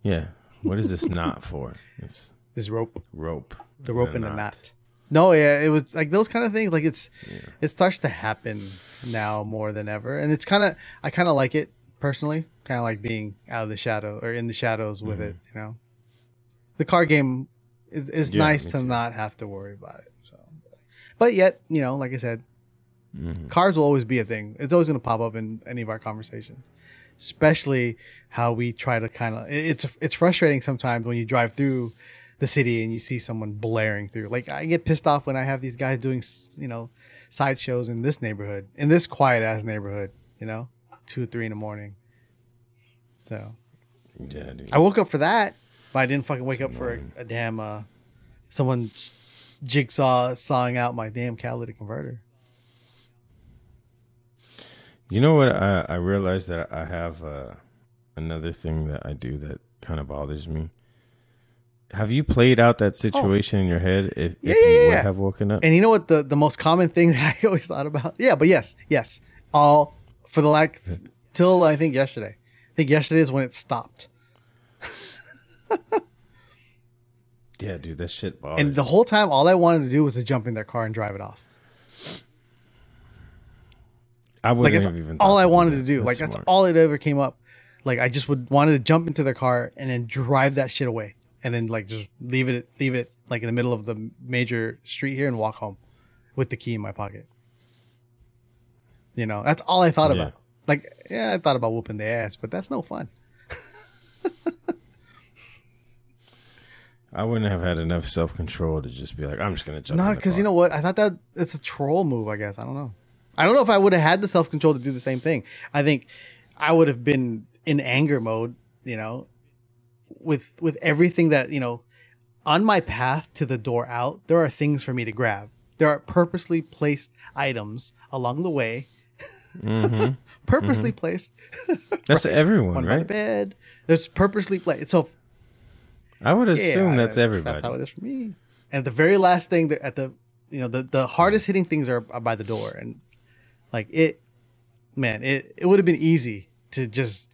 Yeah. What is this knot for? It's This rope, rope. the rope and the knot. No, yeah, it was like those kind of things. Like it's, it starts to happen now more than ever, and it's kind of, I kind of like it personally. Kind of like being out of the shadow or in the shadows with it. You know, the card game is is Mm-hmm. Yeah, nice me to too. not have to worry about it. So, but yet, you know, like I said, Mhm. cars will always be a thing. It's always going to pop up in any of our conversations, especially how we try to kind of. It's it's frustrating sometimes when you drive through the city and you see someone blaring through. Like I get pissed off when I have these guys doing you know sideshows in this neighborhood, in this quiet ass neighborhood. You know, two three in the morning. So Yeah, dude. I woke up for that, but I didn't fucking wake up for a, a damn uh, someone jigsaw sawing out my damn catalytic converter. You know what? I, I realized that I have uh, another thing that I do that kind of bothers me. Have you played out that situation in your head if, Oh. Yeah, if you yeah, would yeah. have woken up? And you know what the, the most common thing that I always thought about? Yeah, but yes, yes. all for the like till I think yesterday. I think yesterday is when it stopped. Yeah, dude, that shit bothers. And the whole time, all I wanted to do was to jump in their car and drive it off. I Like wouldn't it's have even. all I wanted to do. like that's smart. all it ever came up. Like I just would wanted to jump into their car and then drive that shit away, and then like just leave it leave it like in the middle of the major street here and walk home with the key in my pocket. You know, that's all I thought Yeah. about. Like, yeah, I thought about whooping the ass, but that's no fun. I wouldn't have had enough self control to just be like, I'm just gonna jump. No, because you know what? I thought that it's a troll move. I guess I don't know. I don't know if I would have had the self control to do the same thing. I think I would have been in anger mode. You know, with with everything that you know on my path to the door out, there are things for me to grab. There are purposely placed items along the way, Mhm. purposely placed. That's everyone, One by the right? bed. There's purposely placed. So I would assume yeah, that's everybody. That's how it is for me. And the very last thing that at the you know the the hardest hitting things are, are by the door, and like it, man, it it would have been easy to just.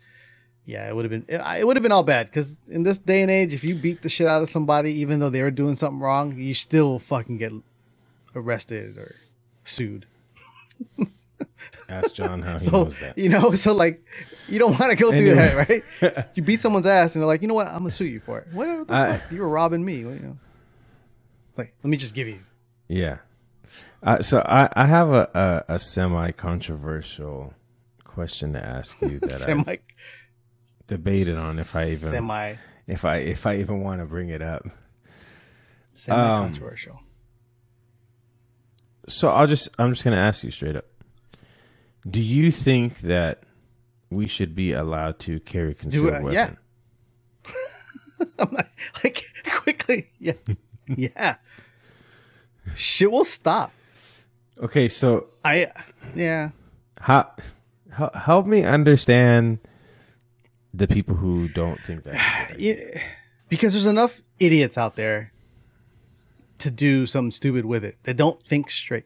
Yeah, it would have been. It, it would have been all bad because in this day and age, if you beat the shit out of somebody, even though they were doing something wrong, you still fucking get arrested or sued. Ask John how he So knows that. you know, so like, you don't want to go through that, right? you beat someone's ass, and they're like, you know what? I'm gonna sue you for it. What the I- fuck? You were robbing me. What, you know? Like, let me just give you. Yeah. Uh, so I, I have a, a, a semi controversial question to ask you that I debated on if I even semi if I if I even want to bring it up. semi Um, controversial. So I'll just I'm just gonna ask you straight up. Do you think that we should be allowed to carry concealed uh, weapon? yeah. I'm like, like quickly, yeah, yeah. Shit will stop. Okay, so I, yeah. how, how help me understand the people who don't think that. Yeah, because there's enough idiots out there to do something stupid with it. They don't think straight.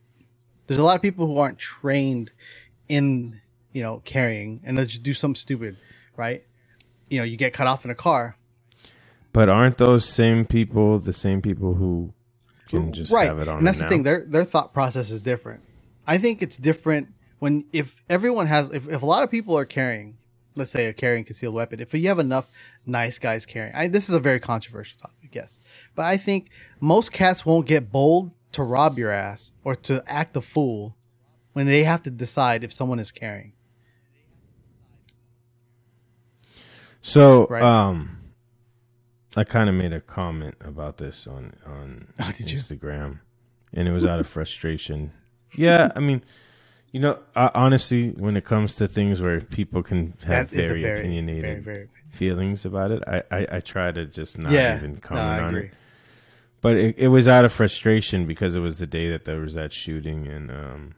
There's a lot of people who aren't trained in, you know, carrying and they just do something stupid, right? You know, you get cut off in a car. But aren't those same people the same people who can just right. have it on? and that's the thing. Their their thought process is different. I think it's different when if everyone has if, if a lot of people are carrying, let's say a carrying concealed weapon, if you have enough nice guys carrying, I, this is a very controversial topic, yes, but I think most cats won't get bold to rob your ass or to act a fool when they have to decide if someone is carrying. So, Right. um, I kind of made a comment about this on on Oh? Instagram, and it was out of frustration. Yeah, I mean, you know, I, honestly, when it comes to things where people can have That is a very, very, opinionated very, very, feelings about it, I, I I try to just not yeah. even comment I on it. But it, it was out of frustration because it was the day that there was that shooting in um.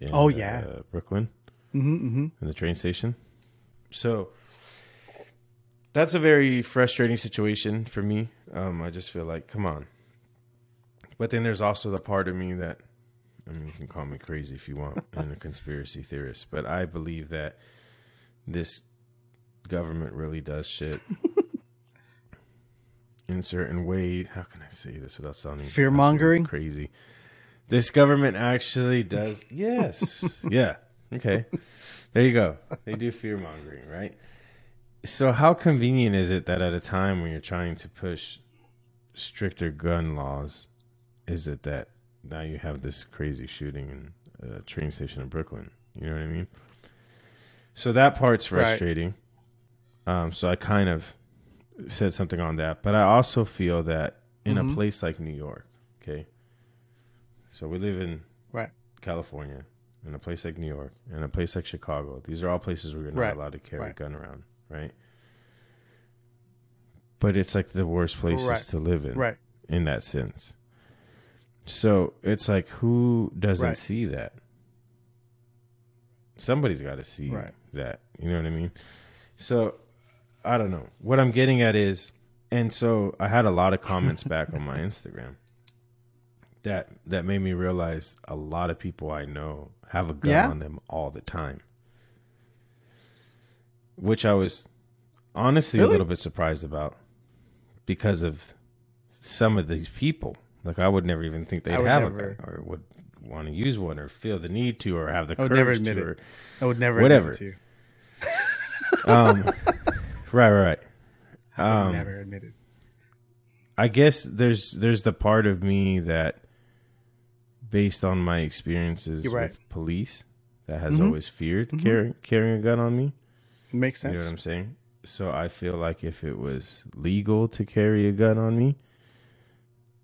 in, Oh, yeah. uh, Brooklyn Mm-hmm, mm-hmm. in the train station. So that's a very frustrating situation for me. Um, I just feel like, come on. But then there's also the part of me that, I mean, you can call me crazy if you want, and a conspiracy theorist, but I believe that this government really does shit in certain ways. How can I say this without sounding Fear-mongering? crazy? This government actually does. Yes. yeah. Okay. There you go. They do fear mongering, right? So, how convenient is it that at a time when you're trying to push stricter gun laws, is it that now you have this crazy shooting in a train station in Brooklyn? You know what I mean? So that part's Right. frustrating. Um, so I kind of said something on that, but I also feel that in Mhm. a place like New York, okay. So we live in Right. California, in a place like New York, and a place like Chicago. These are all places where you're not Right. allowed to carry Right. a gun around, right? But it's like the worst places Right. to live in, Right. in that sense. So it's like, who doesn't Right. see that? Somebody's got to see Right. that. You know what I mean? So I don't know. What I'm getting at is, and so I had a lot of comments back on my Instagram that that made me realize a lot of people I know have a gun Yeah? on them all the time. Which I was honestly Really? a little bit surprised about because of some of these people. Like I would never even think they'd have never- a gun or would want to use one or feel the need to or have the I would never courage admit to. it. I would never Whatever. admit it um, right, right, right. I would Um, never admit it. I guess there's there's the part of me that, based on my experiences right. with police, that has Mhm. always feared Mhm. carrying carrying a gun on me. It sense. You know what I'm saying? So I feel like if it was legal to carry a gun on me,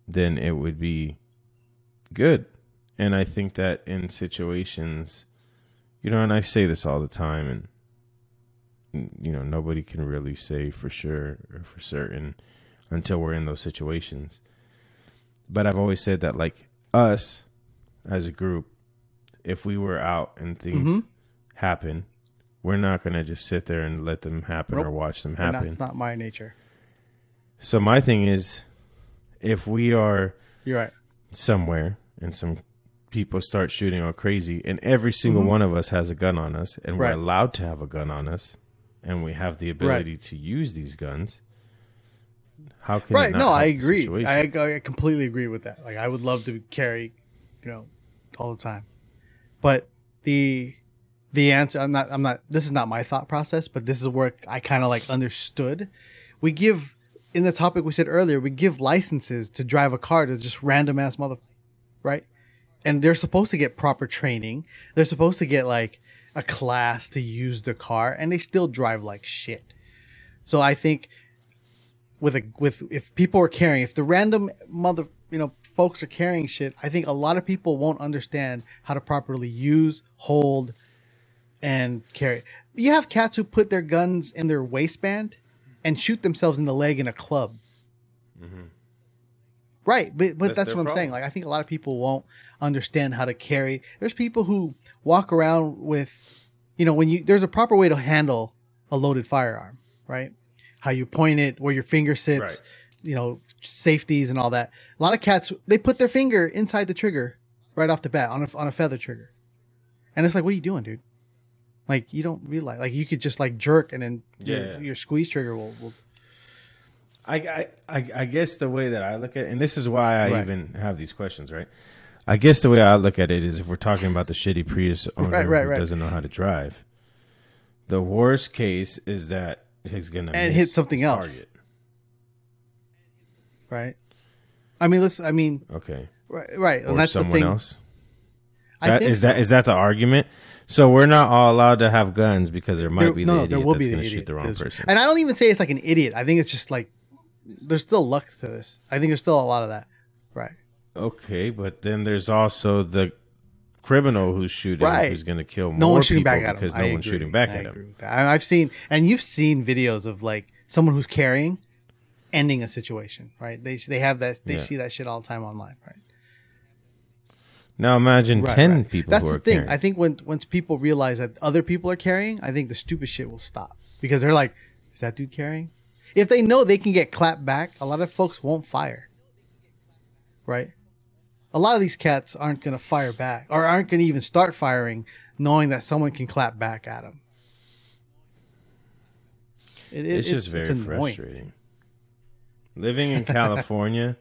then it would be good. And I think that in situations, you know, and I say this all the time, and you know, nobody can really say for sure or for certain until we're in those situations. But I've always said that, like us as a group, if we were out and things Mhm. happen, we're not going to just sit there and let them happen or watch them happen. That's not my nature. So my thing is, if we are You're right. somewhere and some people start shooting all crazy, and every single Mhm. one of us has a gun on us, and we're allowed to have a gun on us, and we have the ability to use these guns, how can it right. No, I agree. I, I completely agree with that. Like, I would love to carry, you know, all the time. But the the answer, I'm not. I'm not. This is not my thought process, but this is where I kind of like understood. We give in the topic we said earlier. We give licenses to drive a car to just random ass mother, right? And they're supposed to get proper training. They're supposed to get like a class to use the car, and they still drive like shit. So I think with a with if people are carrying if the random mother you know folks are carrying shit i think a lot of people won't understand how to properly use hold and carry you have cats who put their guns in their waistband and shoot themselves in the leg in a club. Mm-hmm. Right but, but That's that's, what i'm saying. like i think a lot of people won't understand how to carry. There's people who walk around with you know when you there's a proper way to handle a loaded firearm right? How you point it where your finger sits Right. you know safeties and all that. A lot of cats they put their finger inside the trigger right off the bat on a, on a feather trigger. And it's like what are you doing dude like you don't realize like you could just like jerk and then Yeah. your, your squeeze trigger will, will I, I, I I guess the way that I look at it, and this is why I Right. even have these questions, right? I guess the way I look at it is if we're talking about the shitty Prius owner Right, right, who doesn't know how to drive, the worst case is that he's gonna And miss hit something else. target. right i mean listen i mean Okay, right, right or and that's the someone thing else. That, is that is that the argument? So we're not all allowed to have guns because there might There- be no, the there idiot will that's going to shoot the wrong person. and i don't even say it's like an idiot i think it's just like there's still luck to this i think there's still a lot of that right Okay, but then there's also the criminal who's shooting, Right. who's going to kill more no one's shooting people back at him because no I one's agree. shooting back I at him. I've seen, and you've seen videos of like someone who's carrying, ending a situation. Right? They they have that. They Yeah. see that shit all the time online. Right? Now imagine Right, ten right. people That's the thing. carrying. I think when once people realize that other people are carrying, I think the stupid shit will stop because they're like, "Is that dude carrying?" If they know they can get clapped back, a lot of folks won't fire. Right? A lot of these cats aren't going to fire back or aren't going to even start firing knowing that someone can clap back at them. It, it- it's, just very annoying. frustrating. Living in California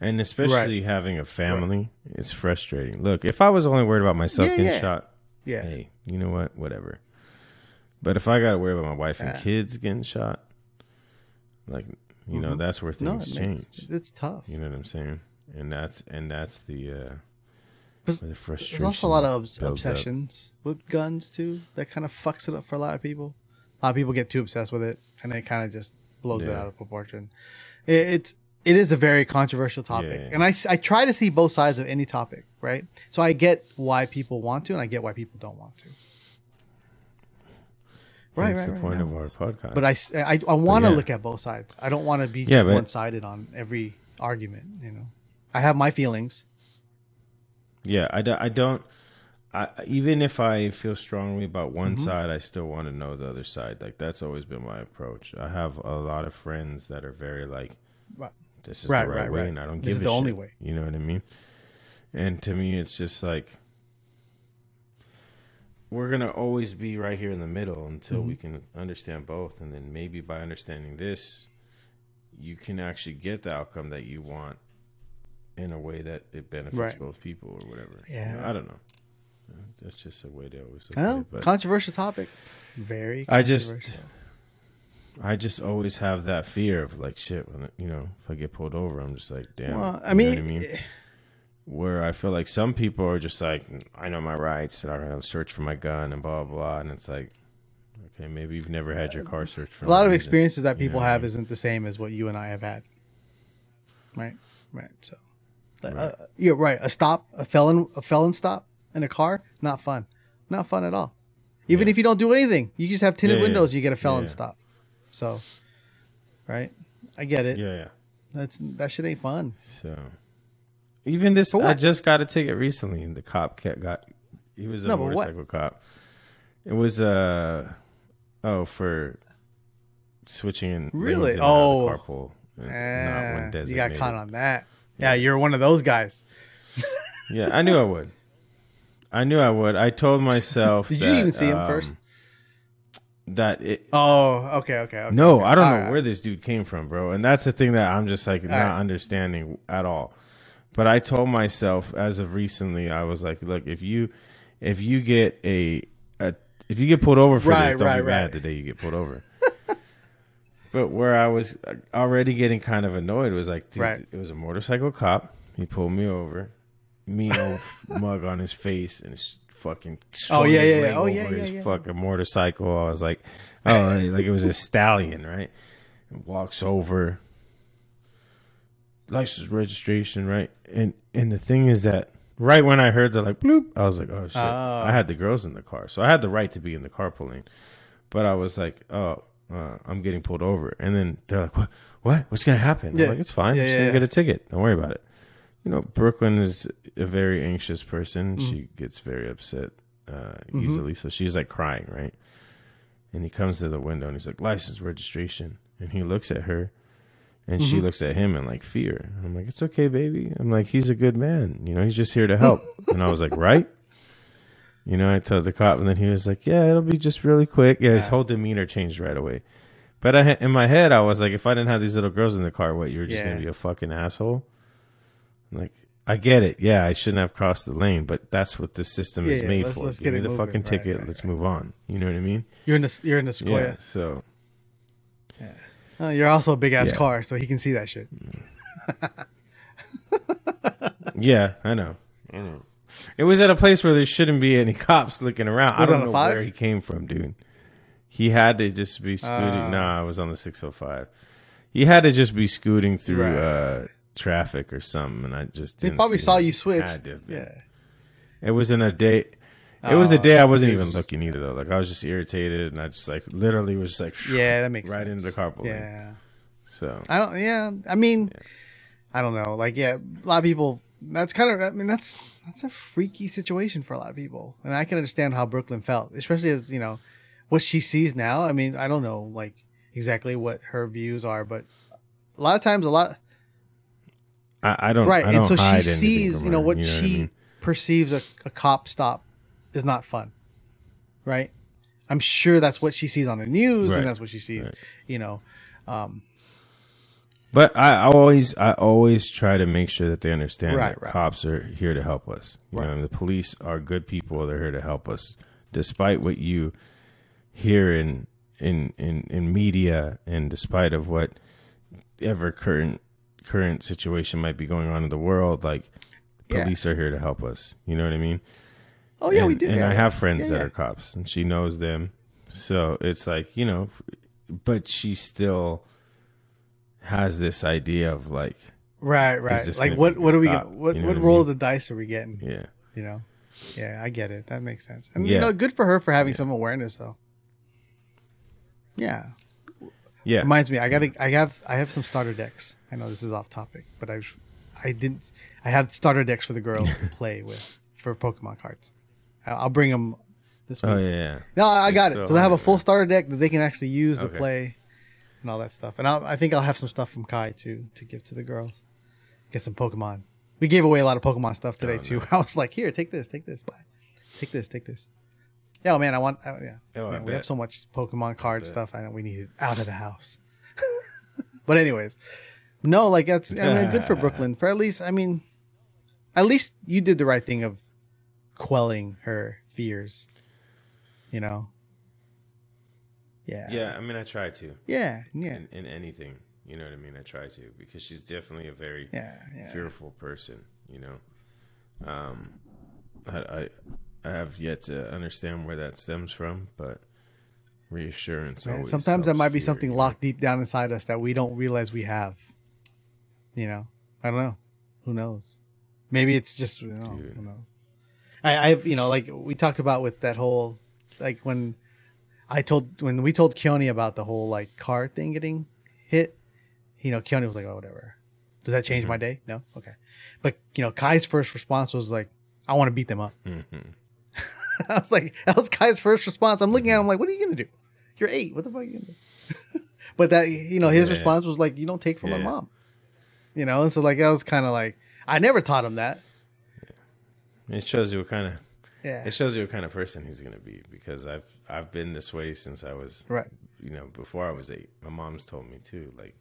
and especially having a family, it's frustrating. Look, if I was only worried about myself Yeah, getting yeah. shot, Yeah. hey, you know what? Whatever. But if I got to worry about my wife and Yeah. kids getting shot, like you know, Mhm. that's where No, things it change. makes, it's tough. You know what I'm saying? And that's and that's the uh the frustration. There's also a lot of obs- builds up. obsessions with guns too. That kind of fucks it up for a lot of people. A lot of people get too obsessed with it, and it kind of just blows it out of proportion. It, it's it is a very controversial topic, Yeah. and I try to see both sides of any topic, right? So I get why people want to, and I get why people don't want to. Right, That's right, the right, point no. of our podcast. But i i, I want to yeah. look at both sides. I don't want to be Yeah, but- one sided on every argument. You know, I have my feelings. Yeah, I, do, I don't. I, even if I feel strongly about one Mm-hmm. side, I still want to know the other side. Like that's always been my approach. I have a lot of friends that are very like Right. This is Right, the right, right, way, right. and I don't This give is a the only way. You know what I mean? And to me, it's just like we're gonna always be right here in the middle until Mm-hmm. we can understand both, and then maybe by understanding this, you can actually get the outcome that you want in a way that it benefits Right. both people or whatever. You Yeah. know, I don't know. That's just a way to always look at it. But controversial topic. Very. I just- controversial. I just always have that fear of like shit when you know if I get pulled over, I'm just like damn. Well, I you know mean, I mean, where I feel like some people are just like I know my rights and I'm gonna search for my gun and blah blah, blah. and it's like okay maybe you've never had your car searched for a lot of reason. experiences that You know people what I have isn't the same as what you and I have had. Right. Right. So, Right. uh, you're right. A stop, a felon, a felon stop in a car, not fun. Not fun at all. Even Yeah. if you don't do anything, you just have tinted Yeah, yeah. windows, you get a felon Yeah. stop. So, right. I get it. Yeah, yeah. That's that shit ain't fun. So even this, I just got a ticket recently, and the cop kept got. He was a No, motorcycle cop. It was uh oh for switching in Really? in and the Oh. carpool, uh, not Ah, you got caught on that. Yeah, you're one of those guys. Yeah, I knew I would. I knew I would. I told myself. Did you even see him um, first? That it. Oh, okay, okay. okay No, okay. I don't All know right. where this dude came from, bro. And that's the thing that I'm just like not right. understanding at all. But I told myself as of recently, I was like, look, if you if you get a, a if you get pulled over for Right, this, don't right, be mad the day you get pulled over. but where I was uh, already getting kind of annoyed was like, dude, Right. it was a motorcycle cop. He pulled me over, me old mug on his face, and his fucking Oh, yeah, yeah, yeah. Oh, yeah, yeah, his yeah. fucking motorcycle. I was like, oh, like it was a stallion, right? And walks over license registration right and and the thing is that right when i heard the like bloop i was like oh shit Oh. i had the girls in the car so i had the right to be in the carpool lane but i was like oh uh, i'm getting pulled over and then they're like what what what's gonna happen Yeah. i'm like it's fine Yeah, i'm just yeah, gonna yeah. get a ticket don't worry about it you know brooklyn is a very anxious person. Mm. she gets very upset uh, Mm-hmm. easily. So she's like crying right? And he comes to the window and he's like license registration. And he looks at her and she Mm-hmm. looks at him in like fear. I'm like it's okay baby. I'm like he's a good man. You know he's just here to help. And i was like right? You know i told the cop and then he was like yeah it'll be just really quick. Yeah, his whole demeanor changed right away. But I, in my head i was like if i didn't have these little girls in the car what you're just Yeah. gonna be a fucking asshole like I get it. Yeah, I shouldn't have crossed the lane, but that's what this system Yeah, is yeah, made let's- for. let's Give me the moving. fucking Right, ticket. right, let's right. move on. You know what I mean? You're in the you're in the Yeah. Sequoia. So Oh, you're also a big ass Yeah. car, so he can see that shit. Yeah, I know. I know. It was at a place where there shouldn't be any cops looking around. Was I don't know five? where he came from, dude. He had to just be scooting. Ah. nah, I was on the 605. He had to just be scooting through uh, traffic or something, and I just didn't. They probably saw him. you switch. Yeah. It was in a day. It was a Oh, day I wasn't even was- looking either though. Like I was just irritated, and I just like literally was just like Yeah, that makes right sense. into the carpool. lane. Yeah. So I don't. Yeah, I mean, I don't know. Like, yeah, a lot of people. That's kind of. I mean, that's that's a freaky situation for a lot of people, and I can understand how Brooklyn felt, especially as you know what she sees now. I mean, I don't know like exactly what her views are, but a lot of times, a lot I, I don't. right, I and don't so she hide anything sees, from you know, her, what I she mean? perceives a, a cop stop is not fun, right? I'm sure that's what she sees on the news, Right. and that's what she sees, Right. you know. Um, But I, I always, I always try to make sure that they understand Right, that cops are here to help us. You know, the police are good people. They're here to help us, despite what you hear in in in, in media, and despite of what ever current current situation might be going on in the world. Like, Yeah. police are here to help us. You know what I mean? oh yeah, and, we do. And yeah, I have friends Yeah, that yeah. are cops, and she knows them. So it's like you know, but she still has this idea of like, Right, right. Like what what are we cop? what You know what what roll of the dice are we getting? yeah, You know? Yeah, I get it. That makes sense. And Yeah. you know, good for her for having some awareness though. Yeah. Yeah, Reminds me, I gotta I have I have some starter decks. I know this is off topic, but I I didn't I have starter decks for the girls to play with for Pokemon cards. I- I'll bring them this week. oh yeah, yeah. No, I got it. So they have a full starter deck that they can actually use to play and all that stuff. And I'll, I think I'll have some stuff from Kai too to give to the girls. Get some Pokemon. We gave away a lot of Pokemon stuff today Oh, too. nice. I was like, here, take this, take this, bye. Take this, take this. Yeah, oh, man, I want. Uh, yeah, Oh, Man, we have so much Pokemon card bet. stuff. I know we need it out of the house. but anyways, no, like that's. I mean, good for Brooklyn. For at least, I mean, at least you did the right thing of quelling her fears. You know. Yeah. Yeah, I mean, I try to Yeah. Yeah. in, in anything. You know what I mean? I try to because she's definitely a very Yeah. Yeah. fearful person. You know, um, I, I I have yet to understand where that stems from, but reassurance. Man, sometimes that might be fear, something know? locked deep down inside us that we don't realize we have. You know, I don't know. Who knows? Maybe it's just you know, Dude. knows? I, I've you know like we talked about with that whole like when I told when we told Keone about the whole like car thing getting hit, you know, Keone was like, "Oh, whatever." Does that change Mm-hmm. my day? No, okay. But you know, Kai's first response was like, "I want to beat them up." Mhm. I was like, that was Kai's first response. I'm looking at him like, what are you gonna do? You're eight. What the fuck are you gonna do? but that you know, his Yeah. response was like, you don't take from my mom. You know, and so like that was kind of like I never taught him that. It shows you what kind of Yeah. it shows you what kind of person he's gonna be because I've I've been this way since I was Right. you know before I was eight. My mom's told me too, like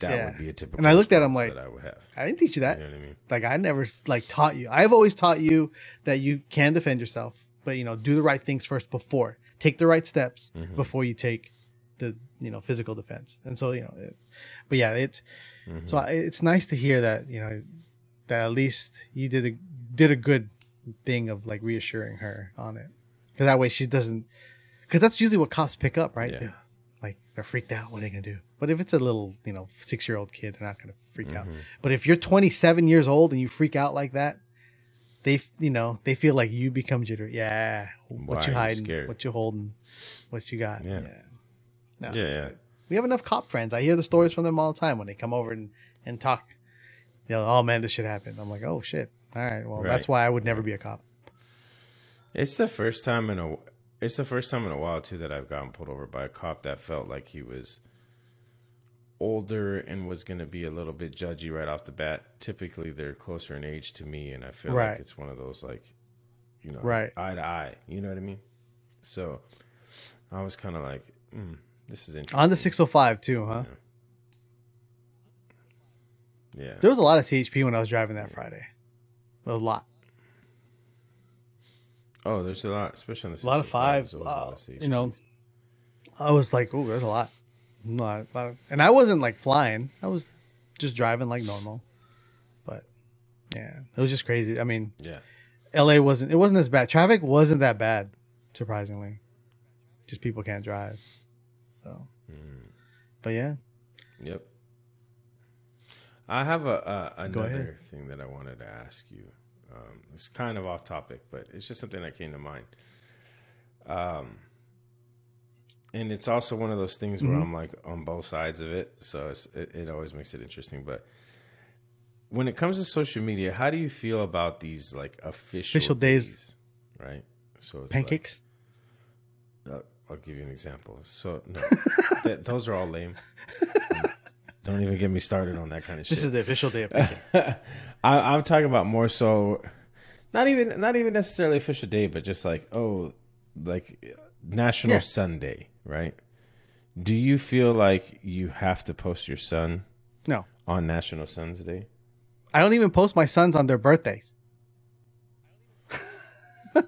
that Yeah. would be a typical. And I looked at him like, I would have. I didn't teach you that. You know what I mean? Like I never like taught you. I've always taught you that you can defend yourself, but you know, do the right things first before. Take the right steps Mm-hmm. before you take the you know physical defense. And so you know, it, but yeah, it's Mm-hmm. so I, it's nice to hear that you know that at least you did a did a good thing of like reassuring her on it, because that way she doesn't. Because that's usually what cops pick up, right? Yeah. Like they're freaked out. What are they gonna do? But if it's a little you know six year old kid, they're not gonna freak out. Mm-hmm. But if you're 27 years old and you freak out like that, they you know they feel like you become jitter. Yeah, what are you hiding? scared? What you holding? What you got? Yeah. No, Yeah, yeah. We have enough cop friends. I hear the stories from them all the time when they come over and, and talk. They're like, oh man, this shit happened. I'm like, oh shit. All right. Well, that's why I would never be a cop. It's the first time in a it's the first time in a while too that I've gotten pulled over by a cop that felt like he was older and was going to be a little bit judgy right off the bat. Typically, they're closer in age to me, and I feel Right. like it's one of those like, you know, Right. eye to eye. You know what I mean? So I was kind of like, mm, this is interesting. On the 605 too, huh? yeah, There was a lot of CHP when I was driving that Friday. A lot. Oh, there's a lot, especially on the A lot of fives. there was a lot Uh, you know, I was like, oh, there's a lot. A lot, a lot of- and I wasn't like flying. I was just driving like normal. But yeah, it was just crazy. I mean, yeah, LA wasn't it wasn't as bad. Traffic wasn't that bad, surprisingly. Just people can't drive. So Mm. but yeah. Yep. I have a, a another thing that I wanted to ask you. Um, it's kind of off topic, but it's just something that came to mind. Um, and it's also one of those things where Mm-hmm. I'm like on both sides of it, so it's, it, it always makes it interesting. But when it comes to social media, how do you feel about these like official, Official days. right? So it's like- Pancakes. uh, I'll give you an example. So no, th- those are all lame. Don't even get me started on that kind of shit. this is the official day of pancake. I, I'm talking about more so, not even not even necessarily official day, but just like oh, like National Yeah. Sunday, right? Do you feel like you have to post your son no. on National Sons Day? I don't even post my sons on their birthdays.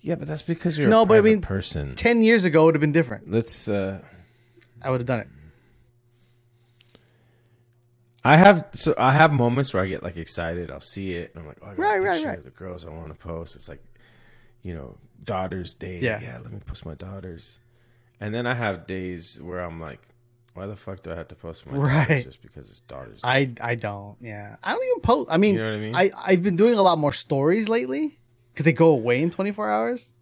Yeah, but that's because you're No, a but I mean, person. Ten years ago it would have been different. Let's. uh I would have done it. I have so I have moments where I get like excited. I'll see it and I'm like, oh, I got Right, a right, picture right. of the girls I want to post. It's like, you know, Daughter's Day. Yeah. yeah. Let me post my daughters. And then I have days where I'm like, why the fuck do I have to post my Right. daughters just because it's Daughter's Day? I I don't. Yeah. I don't even post. I mean, You know what I mean? I I've been doing a lot more stories lately because they go away in 24 hours.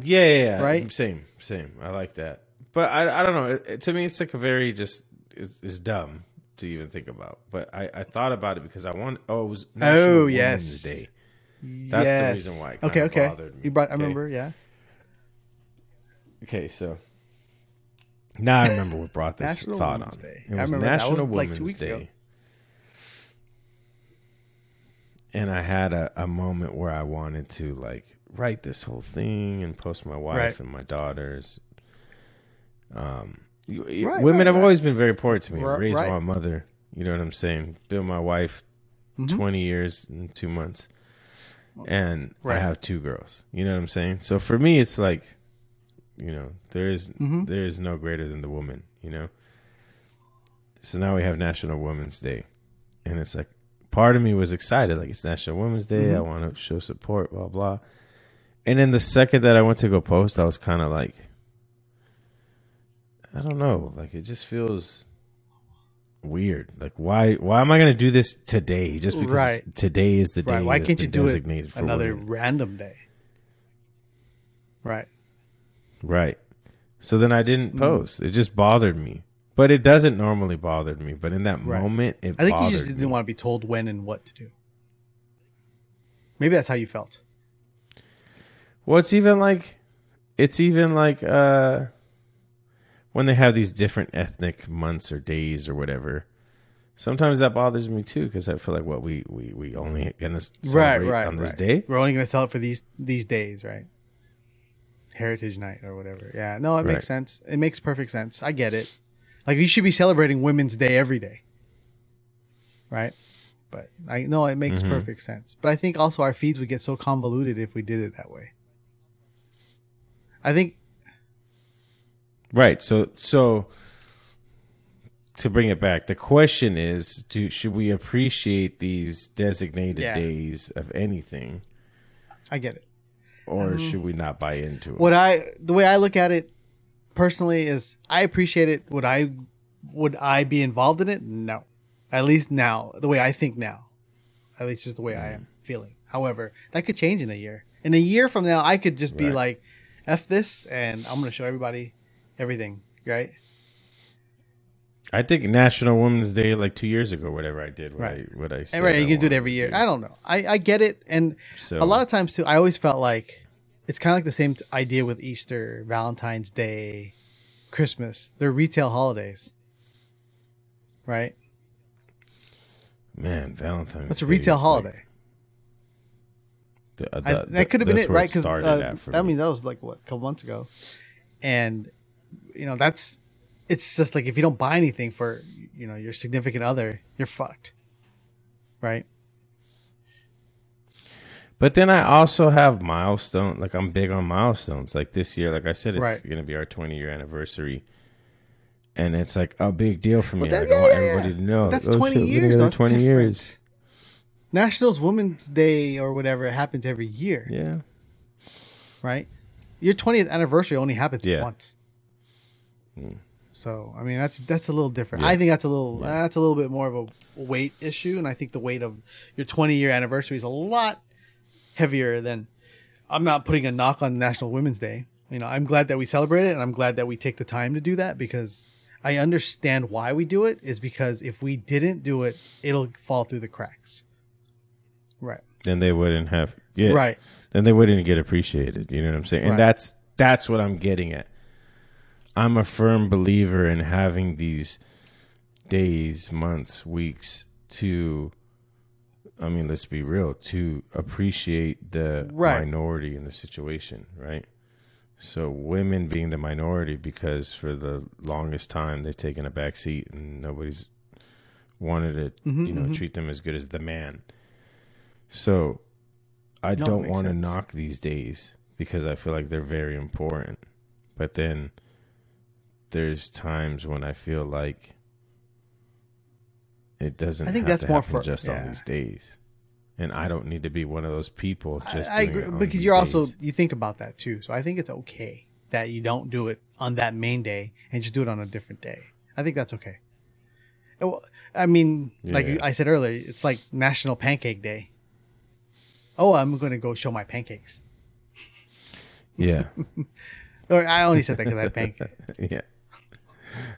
yeah, yeah, yeah. Right? Same, same. I like that. But I, I don't know. It, it- to me, it's like a very just it's, it's dumb to even think about. But I, I thought about it because I want. Oh, it was National Oh, Women's yes. Day. That's the reason why it okay. Okay. bothered me, You brought. I okay? remember. Yeah. okay, so now I remember what brought this National thought Women's on. Day. It I was remember that National was, like, two Women's weeks ago. And I had a, a moment where I wanted to like write this whole thing and post my wife Right. and my daughters. Um, Right, women right, have right. always been very important to me. Right, Raised my mother, you know what I'm saying. Been my wife Mhm. 20 years and two months, and I have two girls. You know what I'm saying. So for me, it's like, you know, there is Mhm. there is no greater than the woman. You know. So now we have National Women's Day, and it's like part of me was excited, like it's National Women's Day. I Mhm. want to show support, blah blah. And then the second that I went to go post, I was kind of like, I don't know, like it just feels weird. Like why why am I going to do this today? Just because Right. today is the day. Right. Why can't you do it another women. random day? Right. Right. So then I didn't Mm. post. It just bothered me. But it doesn't normally bother me. But in that Right. moment, it I think you just didn't want to be told when and what to do. Maybe that's how you felt. Well, it's even like, it's even like uh, when they have these different ethnic months or days or whatever. Sometimes that bothers me too because I feel like what we we we only gonna celebrate right, on this right. day. We're only going to sell it for these these days, right? Heritage Night or whatever. Yeah, no, it Right. makes sense. It makes perfect sense. I get it. Like you should be celebrating Women's Day every day, right? But I know it makes Mhm. perfect sense. But I think also our feeds would get so convoluted if we did it that way. I think Right. So so to bring it back, the question is: Do should we appreciate these designated Yeah. days of anything, I get it. or should we not buy into it? Um, What I the way I look at it personally is I appreciate it. Would I would I be involved in it? No. At least now, the way I think now. At least just the way I am feeling. However, that could change in a year. In a year from now, I could just be like, F this and I'm gonna show everybody everything, right? I think National Women's Day, like two years ago, whatever I did, what Right. I what I said And right, I you can do it every year. I don't know. I, I get it. And So- a lot of times too, I always felt like it's kind of like the same idea with Easter, Valentine's Day, Christmas. They're retail holidays, right? man, Valentine's. It's a Day retail like, holiday. the- uh, I, that could have been it, right? Because uh, I me. mean, that was like what a couple months ago, and you know that's it's just like if you don't buy anything for you know your significant other, you're fucked, right? But then I also have milestone. Like I'm big on milestones. Like this year, like I said, it's Right. going to be our 20 year anniversary, and it's like a big deal for me. But like, that- I want yeah, yeah, everybody yeah. to know. But that's oh, 20 we've years. That's 20 different. years. National's Women's Day or whatever happens every year, Yeah. right? Your 20th anniversary only happens Yeah. once. Mm. So I mean that's that's a little different. Yeah. I think that's a little that's a little bit more of a weight issue, and I think the weight of your 20 year anniversary is a lot heavier than. I'm not putting a knock on National Women's Day. You know, I'm glad that we celebrate it, and I'm glad that we take the time to do that because I understand why we do it. Is because if we didn't do it, it'll fall through the cracks. Right. Then they wouldn't have. Yeah. Right. Then they wouldn't get appreciated. You know what I'm saying? And Right. that's that's what I'm getting at. I'm a firm believer in having these days, months, weeks to I mean, let's be real, to appreciate the Right. minority in the situation, right? So women being the minority because for the longest time they've taken a back seat and nobody's wanted to, Mhm, you know, mhm. treat them as good as the man. So I No, don't want to knock these days because I feel like they're very important. But then there's times when I feel like it doesn't I think that's to more for- just on these days. And I don't need to be one of those people just I, I agree because you're also you think about that too. So I think it's okay that you don't do it on that main day and just do it on a different day. I think that's okay. Uh, it wa- I mean, like I said earlier, it's like National Pancake Day. Oh, I'm going to go show my pancakes. Yeah. Or I only said that because I had pancakes. yeah.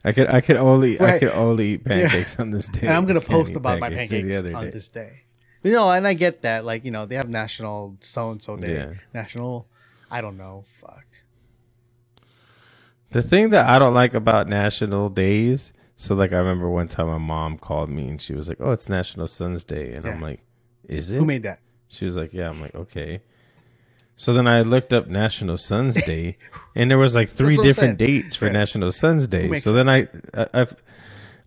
I could I could only I could only eat pancakes on this day. and I'm gonna post about my pancakes pancakes any other on day. this day. You know, and I get that. Like, you know, they have National So and So Day, Yeah. National, I don't know, fuck. The thing that I don't like about national days, so like I remember one time my mom called me and she was like, "Oh, it's National Sons Day," and I'm like, "Is it?" Who made that? She was like, "Yeah." I'm like, "Okay." So then I looked up National Sons Day, and there was like three That's what I'm different dates for Yeah. National Sons Day. So then I, I, I,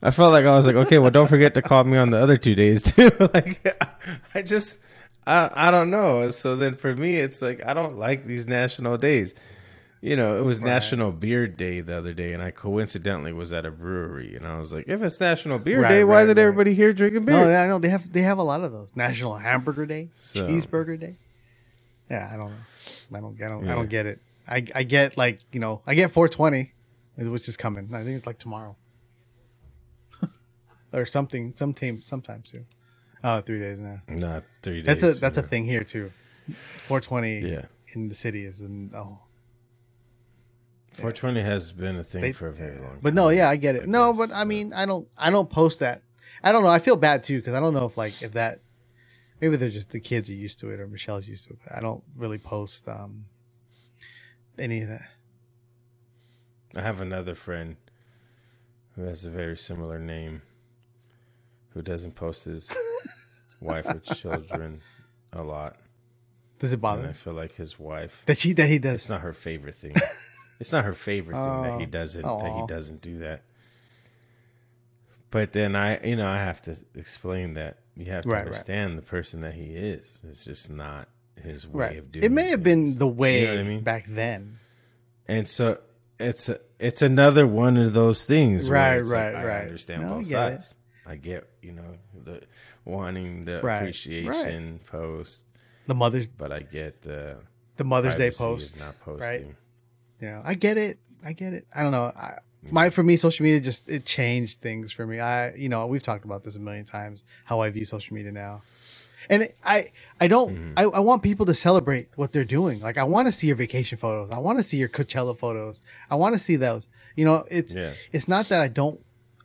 I felt like I was like, okay, well, don't forget to call me on the other two days too. like, I just, I, I don't know. So then for me, it's like I don't like these national days. You know, it was National Beer Day the other day, and I coincidentally was at a brewery, and I was like, if it's National Beer Right, Day, why right, isn't right. everybody here drinking beer? No, I know they have they have a lot of those. National Hamburger Day, So- Cheeseburger Day. Yeah, I don't know. I don't. I don't. I don't get it. I I get like you know I get 420, which is coming. I think it's like tomorrow, or something. Some team sometime soon. Oh, three days now. Not three days. That's a that's a thing here too. 420 Yeah. in the city is and oh 420 has been a thing They- for a very long time. But no, yeah, I get it. No, guess, but I mean, I don't, I don't post that. I don't know. I feel bad too because I don't know if like if that, maybe they're just the kids are used to it or Michelle's used to it. But I don't really post um any of that. I have another friend who has a very similar name who doesn't post his wife or children a lot. Does it And bother I feel like his wife, that she that he does. it's not her favorite thing. it's not her favorite thing that he Oh. doesn't that he doesn't do that. But then I, you know, I have to explain that you have to Right, right. understand the person that he is. It's just not his way Right. of doing. It may have been the way You know I mean? back then. And so it's a, it's another one of those things. where Right, like, right, I understand No, I both it. sides. I get you know the wanting the Right, appreciation post, The Mother's but I get the the Mother's Day post. not posting. right? You know, I get it. I get it. I don't know. I, my for me, social media just it changed things for me. I you know we've talked about this a million times how I view social media now, and I I don't Mm-hmm. I, I want people to celebrate what they're doing. Like I want to see your vacation photos. I want to see your Coachella photos. I want to see those. You know, it's Yeah. it's not that I don't.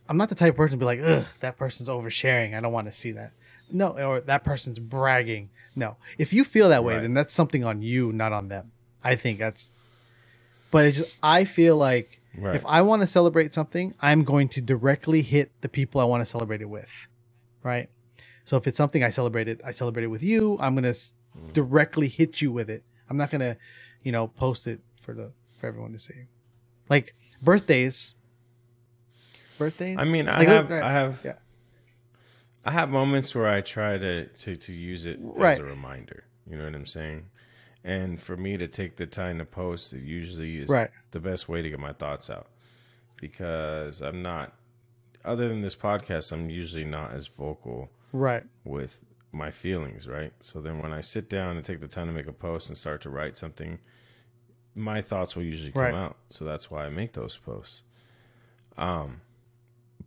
I'm not the type of person to be like, ugh, that person's oversharing. I don't want to see that. No, or that person's bragging. No, if you feel that way, Right. then that's something on you, not on them. I think that's but it's just, I feel like Right. if I want to celebrate something, I'm going to directly hit the people I want to celebrate it with, right? So if it's something I celebrated, I celebrate it with you. I'm gonna Mm. directly hit you with it. I'm not gonna, you know, post it for the for everyone to see. Like birthdays. Birthdays. I mean, I Like, have right, I have yeah. I have moments where I try to to to use it Right. as a reminder. You know what I'm saying? And for me to take the time to post, it usually is Right. the best way to get my thoughts out because I'm not. Other than this podcast, I'm usually not as vocal right. with my feelings, right? So then when I sit down and take the time to make a post and start to write something, my thoughts will usually come Right. out. So that's why I make those posts. Um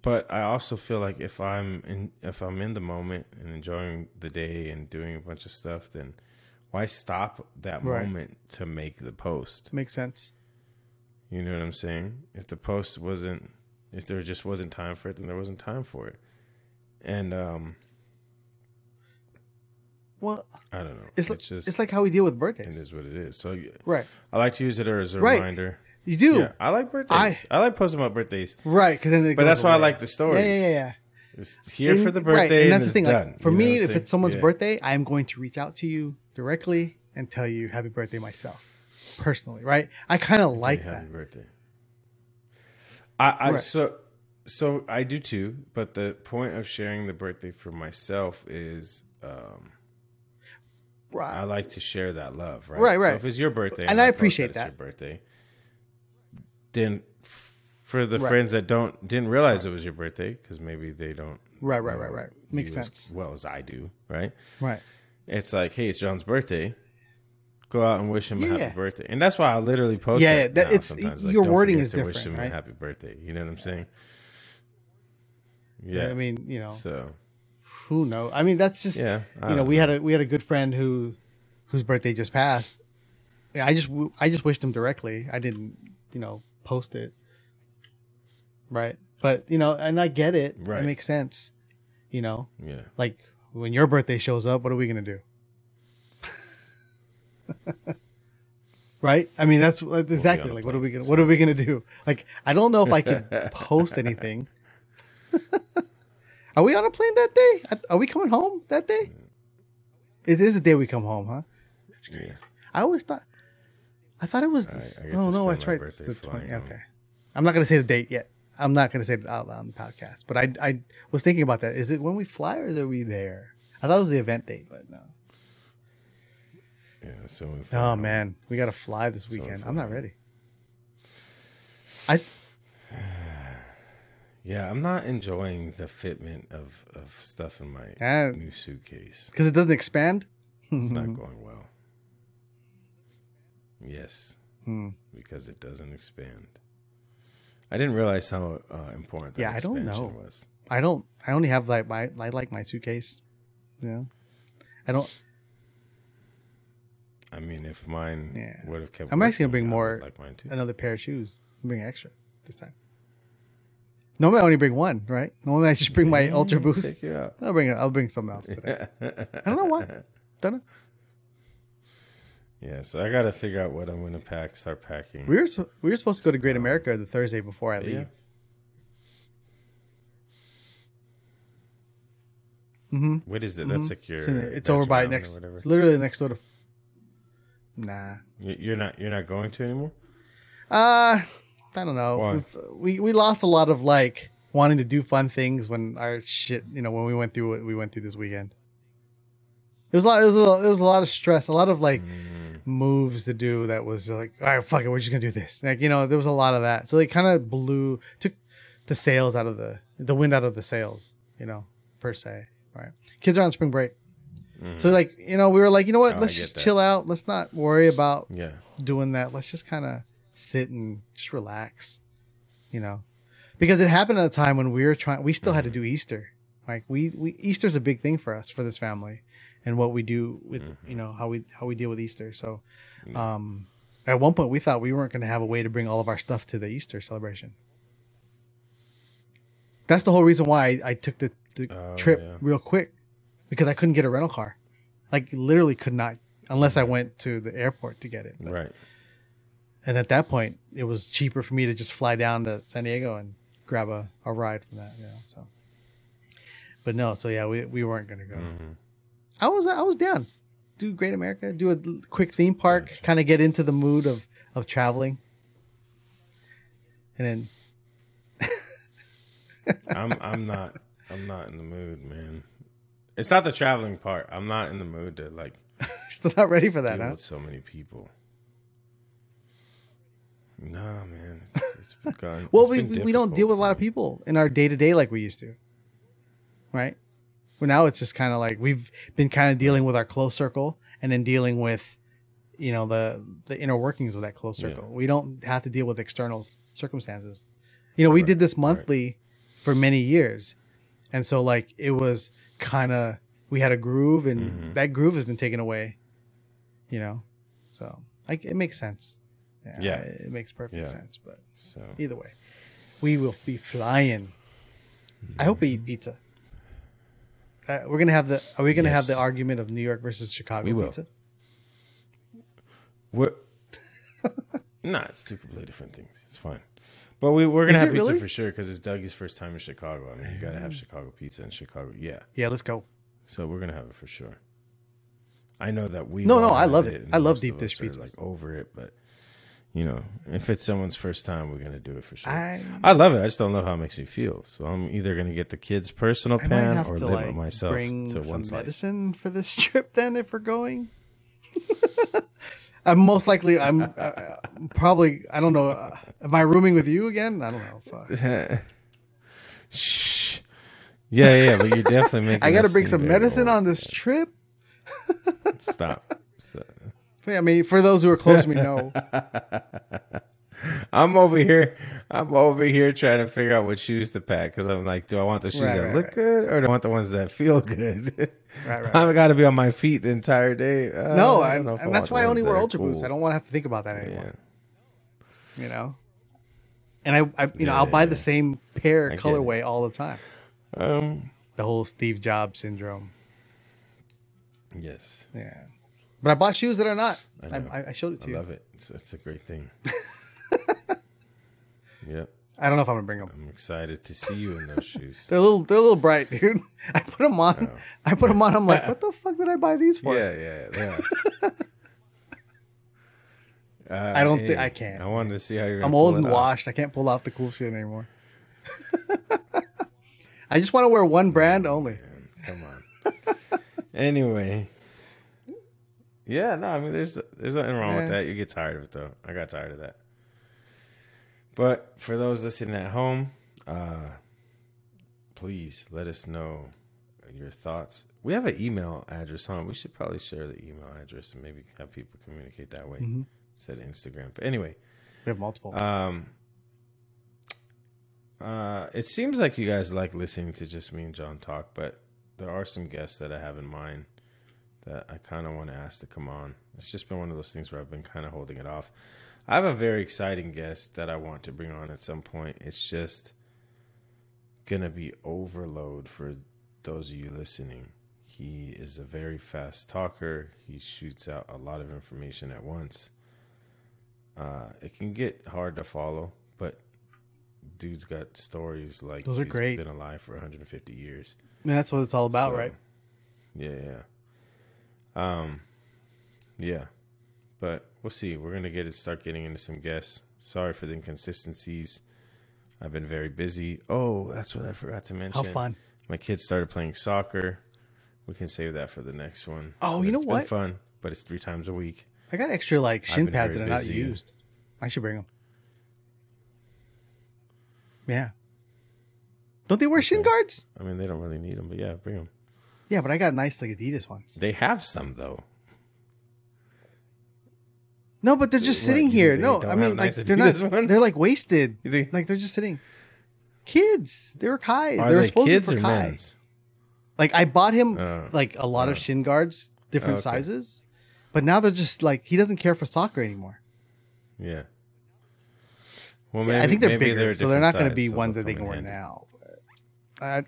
but I also feel like if I'm in if I'm in the moment and enjoying the day and doing a bunch of stuff, then why stop that Right. moment to make the post? Makes sense. You know what I'm saying? If the post wasn't if there just wasn't time for it, then there wasn't time for it. And um Well, I don't know. it's like just it's like how we deal with it birthdays. is what it is. So Right. I like to use it as a Right. reminder. You do. Yeah, I like birthdays. I, like posting about birthdays. Right. Because then it But that's why I like the stories. Yeah, yeah, yeah. It's here And- for the birthday. right, and that's the thing. Done. Like, for me, if it's someone's Yeah. birthday, I'm going to reach out to you directly and tell you happy birthday myself, personally. Right? I kind of like Happy that. birthday. I, I Right. so so I do too, but the point of sharing the birthday for myself is um right. I like to share that love, right? Right, So right. if it's your birthday, And I post appreciate it's that. your birthday, then f- for the Right. friends that don't didn't realize it was your birthday because maybe they don't Right, right, right, right. Makes sense. well as I do, right? Right. It's like, hey, it's John's birthday. Go out and wish him a Yeah. happy birthday, and that's why I literally post. Yeah, that that- it's- sometimes. your don't wording is to wish different, him right? a happy birthday. You know what I'm saying? Yeah. Yeah. I mean, you know, so who knows? I mean, that's just yeah, I you know, don't we had a we had a good friend who whose birthday just passed. I just I just wished him directly. I didn't, you know, post it. Right. But, you know, and I get it. Right. It makes sense. You know, yeah. like when your birthday shows up, what are we going to do? right? I mean, that's exactly a like what are we gonna what are we gonna do? Like, I don't know if I can post anything. are we on a plane that day? Are we coming home that day? It is the day we come home, huh? That's crazy. I always thought. I thought it was. I- This, I oh no, that's right. It's the twenty. Okay, I'm not gonna say the date yet. I'm not gonna say it out loud on the podcast. But I I was thinking about that. Is it when we fly or are we there? I thought it was the event date, but no. Yeah. So. Oh man, we gotta fly this weekend. fun. I'm not ready. I Yeah, I'm not enjoying the fitment of of stuff in my Ah. new suitcase. because it doesn't expand. It's not going well. Yes, Hmm. because it doesn't expand. I didn't realize how uh, important that Yeah, I don't know. was. I don't. I only have like my. I like my suitcase. You know, I don't. I mean, if mine Yeah. would have kept, I'm actually gonna bring more- like mine too. Another pair of shoes. I'm bringing extra this time. Normally I only bring one, right? Normally I just bring my Ultra Boost. I'll bring I'll bring something else today. I don't know why. Don't know. Yeah, so I got to figure out what I'm going to pack. Start packing. We were so- we were supposed to go to Great America the Thursday before I leave. Yeah. Mm-hmm. What is it? That's like your. It's, in it's over by next. whatever. It's literally next door to. Nah. You- You're not. You're not going to anymore. Uh I don't know. Why? We've- We we lost a lot of like wanting to do fun things when our shit, you know, when we went through what we went through this weekend. It was a lot. It was a, it was a lot of stress. A lot of like Mm, moves to do that was like, all right, fuck it, we're just gonna do this. Like you know, there was a lot of that. So it kind of blew took the sails out of the the wind out of the sails. You know, per se. Right. Kids are on spring break. mhm. So like you know, we were like, you know what? Oh, Let's just that. chill out. Let's not worry about yeah. doing that. Let's just kind of sit and just relax, you know, because it happened at a time when we were trying. We still had to Mm-hmm. do Easter. Like we, we Easter's a big thing for us for this family, and what we do with Mm-hmm. you know how we how we deal with Easter. So, um, at one point we thought we weren't going to have a way to bring all of our stuff to the Easter celebration. That's the whole reason why I, I took the, the Oh, trip yeah. real quick because I couldn't get a rental car. Like literally could not unless I went to the airport to get it. But- Right. and at that point, it was cheaper for me to just fly down to San Diego and grab a, a ride from that. You know, so. But no, so yeah, we, we weren't gonna go. Mhm. I was I was down. Do Great America, do a quick theme park, kind of get into the mood of of traveling, and then I'm. I'm not. I'm not in the mood, man. It's not the traveling part. I'm not in the mood to like still not ready for that, huh? with so many people. Nah, man. It's, it's gone. Well, it's we we we don't deal with a lot of people in our day to day like we used to, right? Well, now it's just kind of like we've been kind of dealing with our close circle and then dealing with, you know, the the inner workings of that close Yeah. circle. We don't have to deal with external circumstances. You know, we did this monthly for many years, and so like it was kind of we had a groove, and Mhm. that groove has been taken away. You know, so like it makes sense. Yeah. yeah. it makes perfect Yeah. sense, but. So Either way, we will be flying. I hope we eat pizza. Uh, we're gonna have the. Are we gonna have the argument of New York versus Chicago We will. pizza? what? nah, it's two completely different things. It's fine. But we we're gonna Is have pizza really? for sure because it's Dougie's first time in Chicago. I mean, you gotta have Chicago pizza in Chicago. Yeah. Yeah, let's go. So we're gonna have it for sure. I know that we No, no, I love it. and I love deep dish pizza. Like over it, but you know, if it's someone's first time, we're gonna do it for sure. I, I love it. I just don't love how it makes me feel. So I'm either gonna get the kids' personal I pan or to limit like myself bring to some medicine for this trip. Then, if we're going, I'm most likely. I'm uh, probably. I don't know. Uh, am I rooming with you again? I don't know. Fuck. Shh. Yeah, yeah, but you're definitely making. I got to bring some medicine on this trip. Stop. I mean, for those who are close to me, know. I'm over here. I'm over here trying to figure out what shoes to pack because I'm like, do I want the shoes Right, that right, look right. good or do I want the ones that feel good? Right, right. I've got to be on my feet the entire day. Uh, No, I I, don't know and that's why I only wear Ultra cool. I don't want to have to think about that anymore. Yeah. You know. And I, I you know, I'll buy yeah, the same pair colorway all the time. Um. The whole Steve Jobs syndrome. Yes. Yeah. But I bought shoes that are not. I I. I, showed it to I you. I love it. It's, it's a great thing. yep. I don't know if I'm gonna bring them. I'm excited to see you in those shoes. They're a little, they're a little bright, dude. I put them on. Oh. I put them on. I'm like, what the fuck did I buy these for? Yeah, yeah, yeah. Uh, I don't think I can't. I wanted to see how you're. I'm old and washed. I can't pull off the cool shit anymore. I just want to wear one brand only. Man, come on. anyway, yeah, no, I mean, there's there's nothing wrong with that. You get tired of it though. I got tired of that. But for those listening at home, uh, please let us know your thoughts. We have an email address, huh? We should probably share the email address and maybe have people communicate that way Mhm. instead of Instagram. But anyway, We have multiple. um, uh, it seems like you guys like listening to just me and John talk, but there are some guests that I have in mind that I kind of want to ask to come on. It's just been one of those things where I've been kind of holding it off. I have a very exciting guest that I want to bring on at some point. It's just gonna be overload for those of you listening. He is a very fast talker. He shoots out a lot of information at once. Uh, it can get hard to follow, but dude's got stories like Those are he's great. Been alive for 150 years. and that's what it's all about, So, right? Yeah, yeah. Um, yeah, but we'll see. We're gonna get it. Start getting into some guests. Sorry for the inconsistencies. I've been very busy. Oh, that's what I forgot to mention. How fun. My kids started playing soccer. We can save that for the next one. Oh, But you know it's been what? fun, but it's three times a week. I got extra like shin pads that are not used. I should bring them. Yeah. Don't they wear shin guards? I mean, they don't really need them, but yeah, bring them. Yeah, but I got nice like Adidas ones. They have some though. No, but they're just sitting here. No, I mean like they're not. Ones? They're like wasted. Think? Like they're just sitting. Kids, they were Kai's. Are they were supposed kids to or be for Kai. men's? Like I bought him Oh. like a lot of Oh. shin guards, different oh, Okay. sizes, but now they're just like he doesn't care for soccer anymore. Yeah. Well, Yeah, I think they're maybe bigger, a so they're not going to be so ones that they can wear handy. now. But I'd,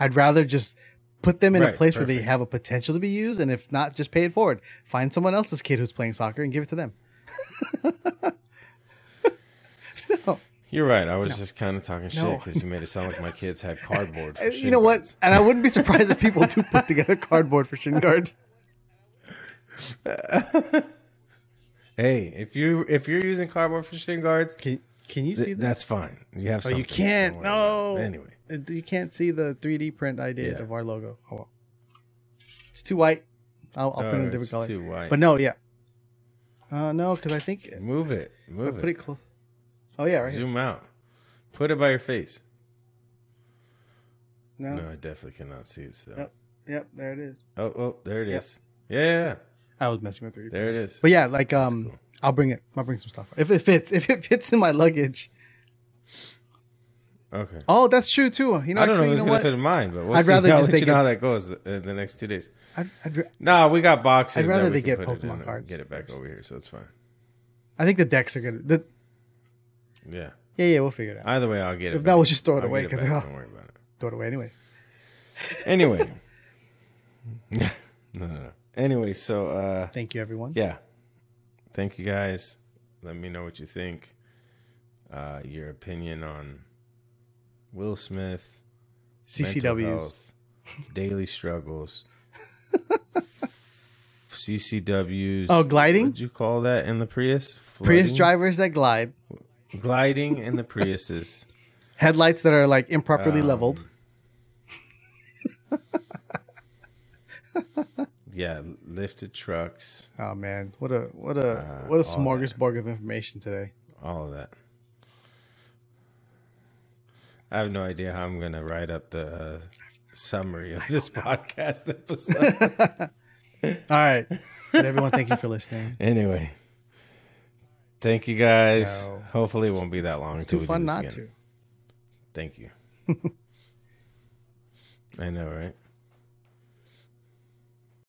I'd rather just put them in a Right, place where they have a potential to be used, and if not, just pay it forward. Find someone else's kid who's playing soccer and give it to them. no, You're right. I was just kind of talking shit because you made it sound like my kids had cardboard. For Uh, you know what? And I wouldn't be surprised if people do put together cardboard for shin guards. Hey, if you if you're using cardboard for shin guards, Can Can you th- see that? that's fine. You have. Oh, you can't. Don't about No. Anyway, You can't see the 3D print I did Yeah. of our logo. Oh well. It's too white. I'll, I'll Oh, put it in a different color. Too white. But no, yeah. Uh, no, because I think move it. Move put it. it close. Oh yeah, right here. Zoom out. Put it by your face. No. No, I definitely cannot see it still. Yep. Yep. There it is. Oh, oh, there it Yep. is. Yeah, yeah, yeah. I was messing with 3D. there it is. But yeah, like um, cool. I'll bring it. I'll bring some stuff if it fits. If it fits in my luggage. Okay. Oh, that's true too. You know, I don't know actually, if you it's know gonna fit in mine, but we'll I'd see. rather I'll just let you know how that goes in the next two days. I'd, I'd, ra- Nah, we got boxes. I'd rather they get Pokemon cards Get it back first. over here, so it's fine. I think the decks are gonna. The, Yeah. yeah, yeah, we'll figure it out. Either way, I'll get it. If back. not, we'll just throw it I'll away get 'cause, back, oh. don't worry about it. Throw it away anyways. Anyway. no, no, no. Anyway, so uh, Thank you, everyone. yeah. Thank you guys. Let me know what you think. Uh, your opinion on Will Smith, CCWs. health, daily struggles, CCWs. Oh, gliding? What'd you call that in the Prius? Prius drivers that glide. gliding in the Priuses. Headlights that are like improperly Um, leveled. Yeah, lifted trucks, Oh man, what a what a uh, what a smorgasbord of information today. all of that. I have no idea how I'm gonna write up the uh, summary of this podcast episode. All right, but everyone, thank you for listening. anyway, thank you guys. No. Hopefully, it won't be that long It's too fun not again. to. Thank you. I know, right?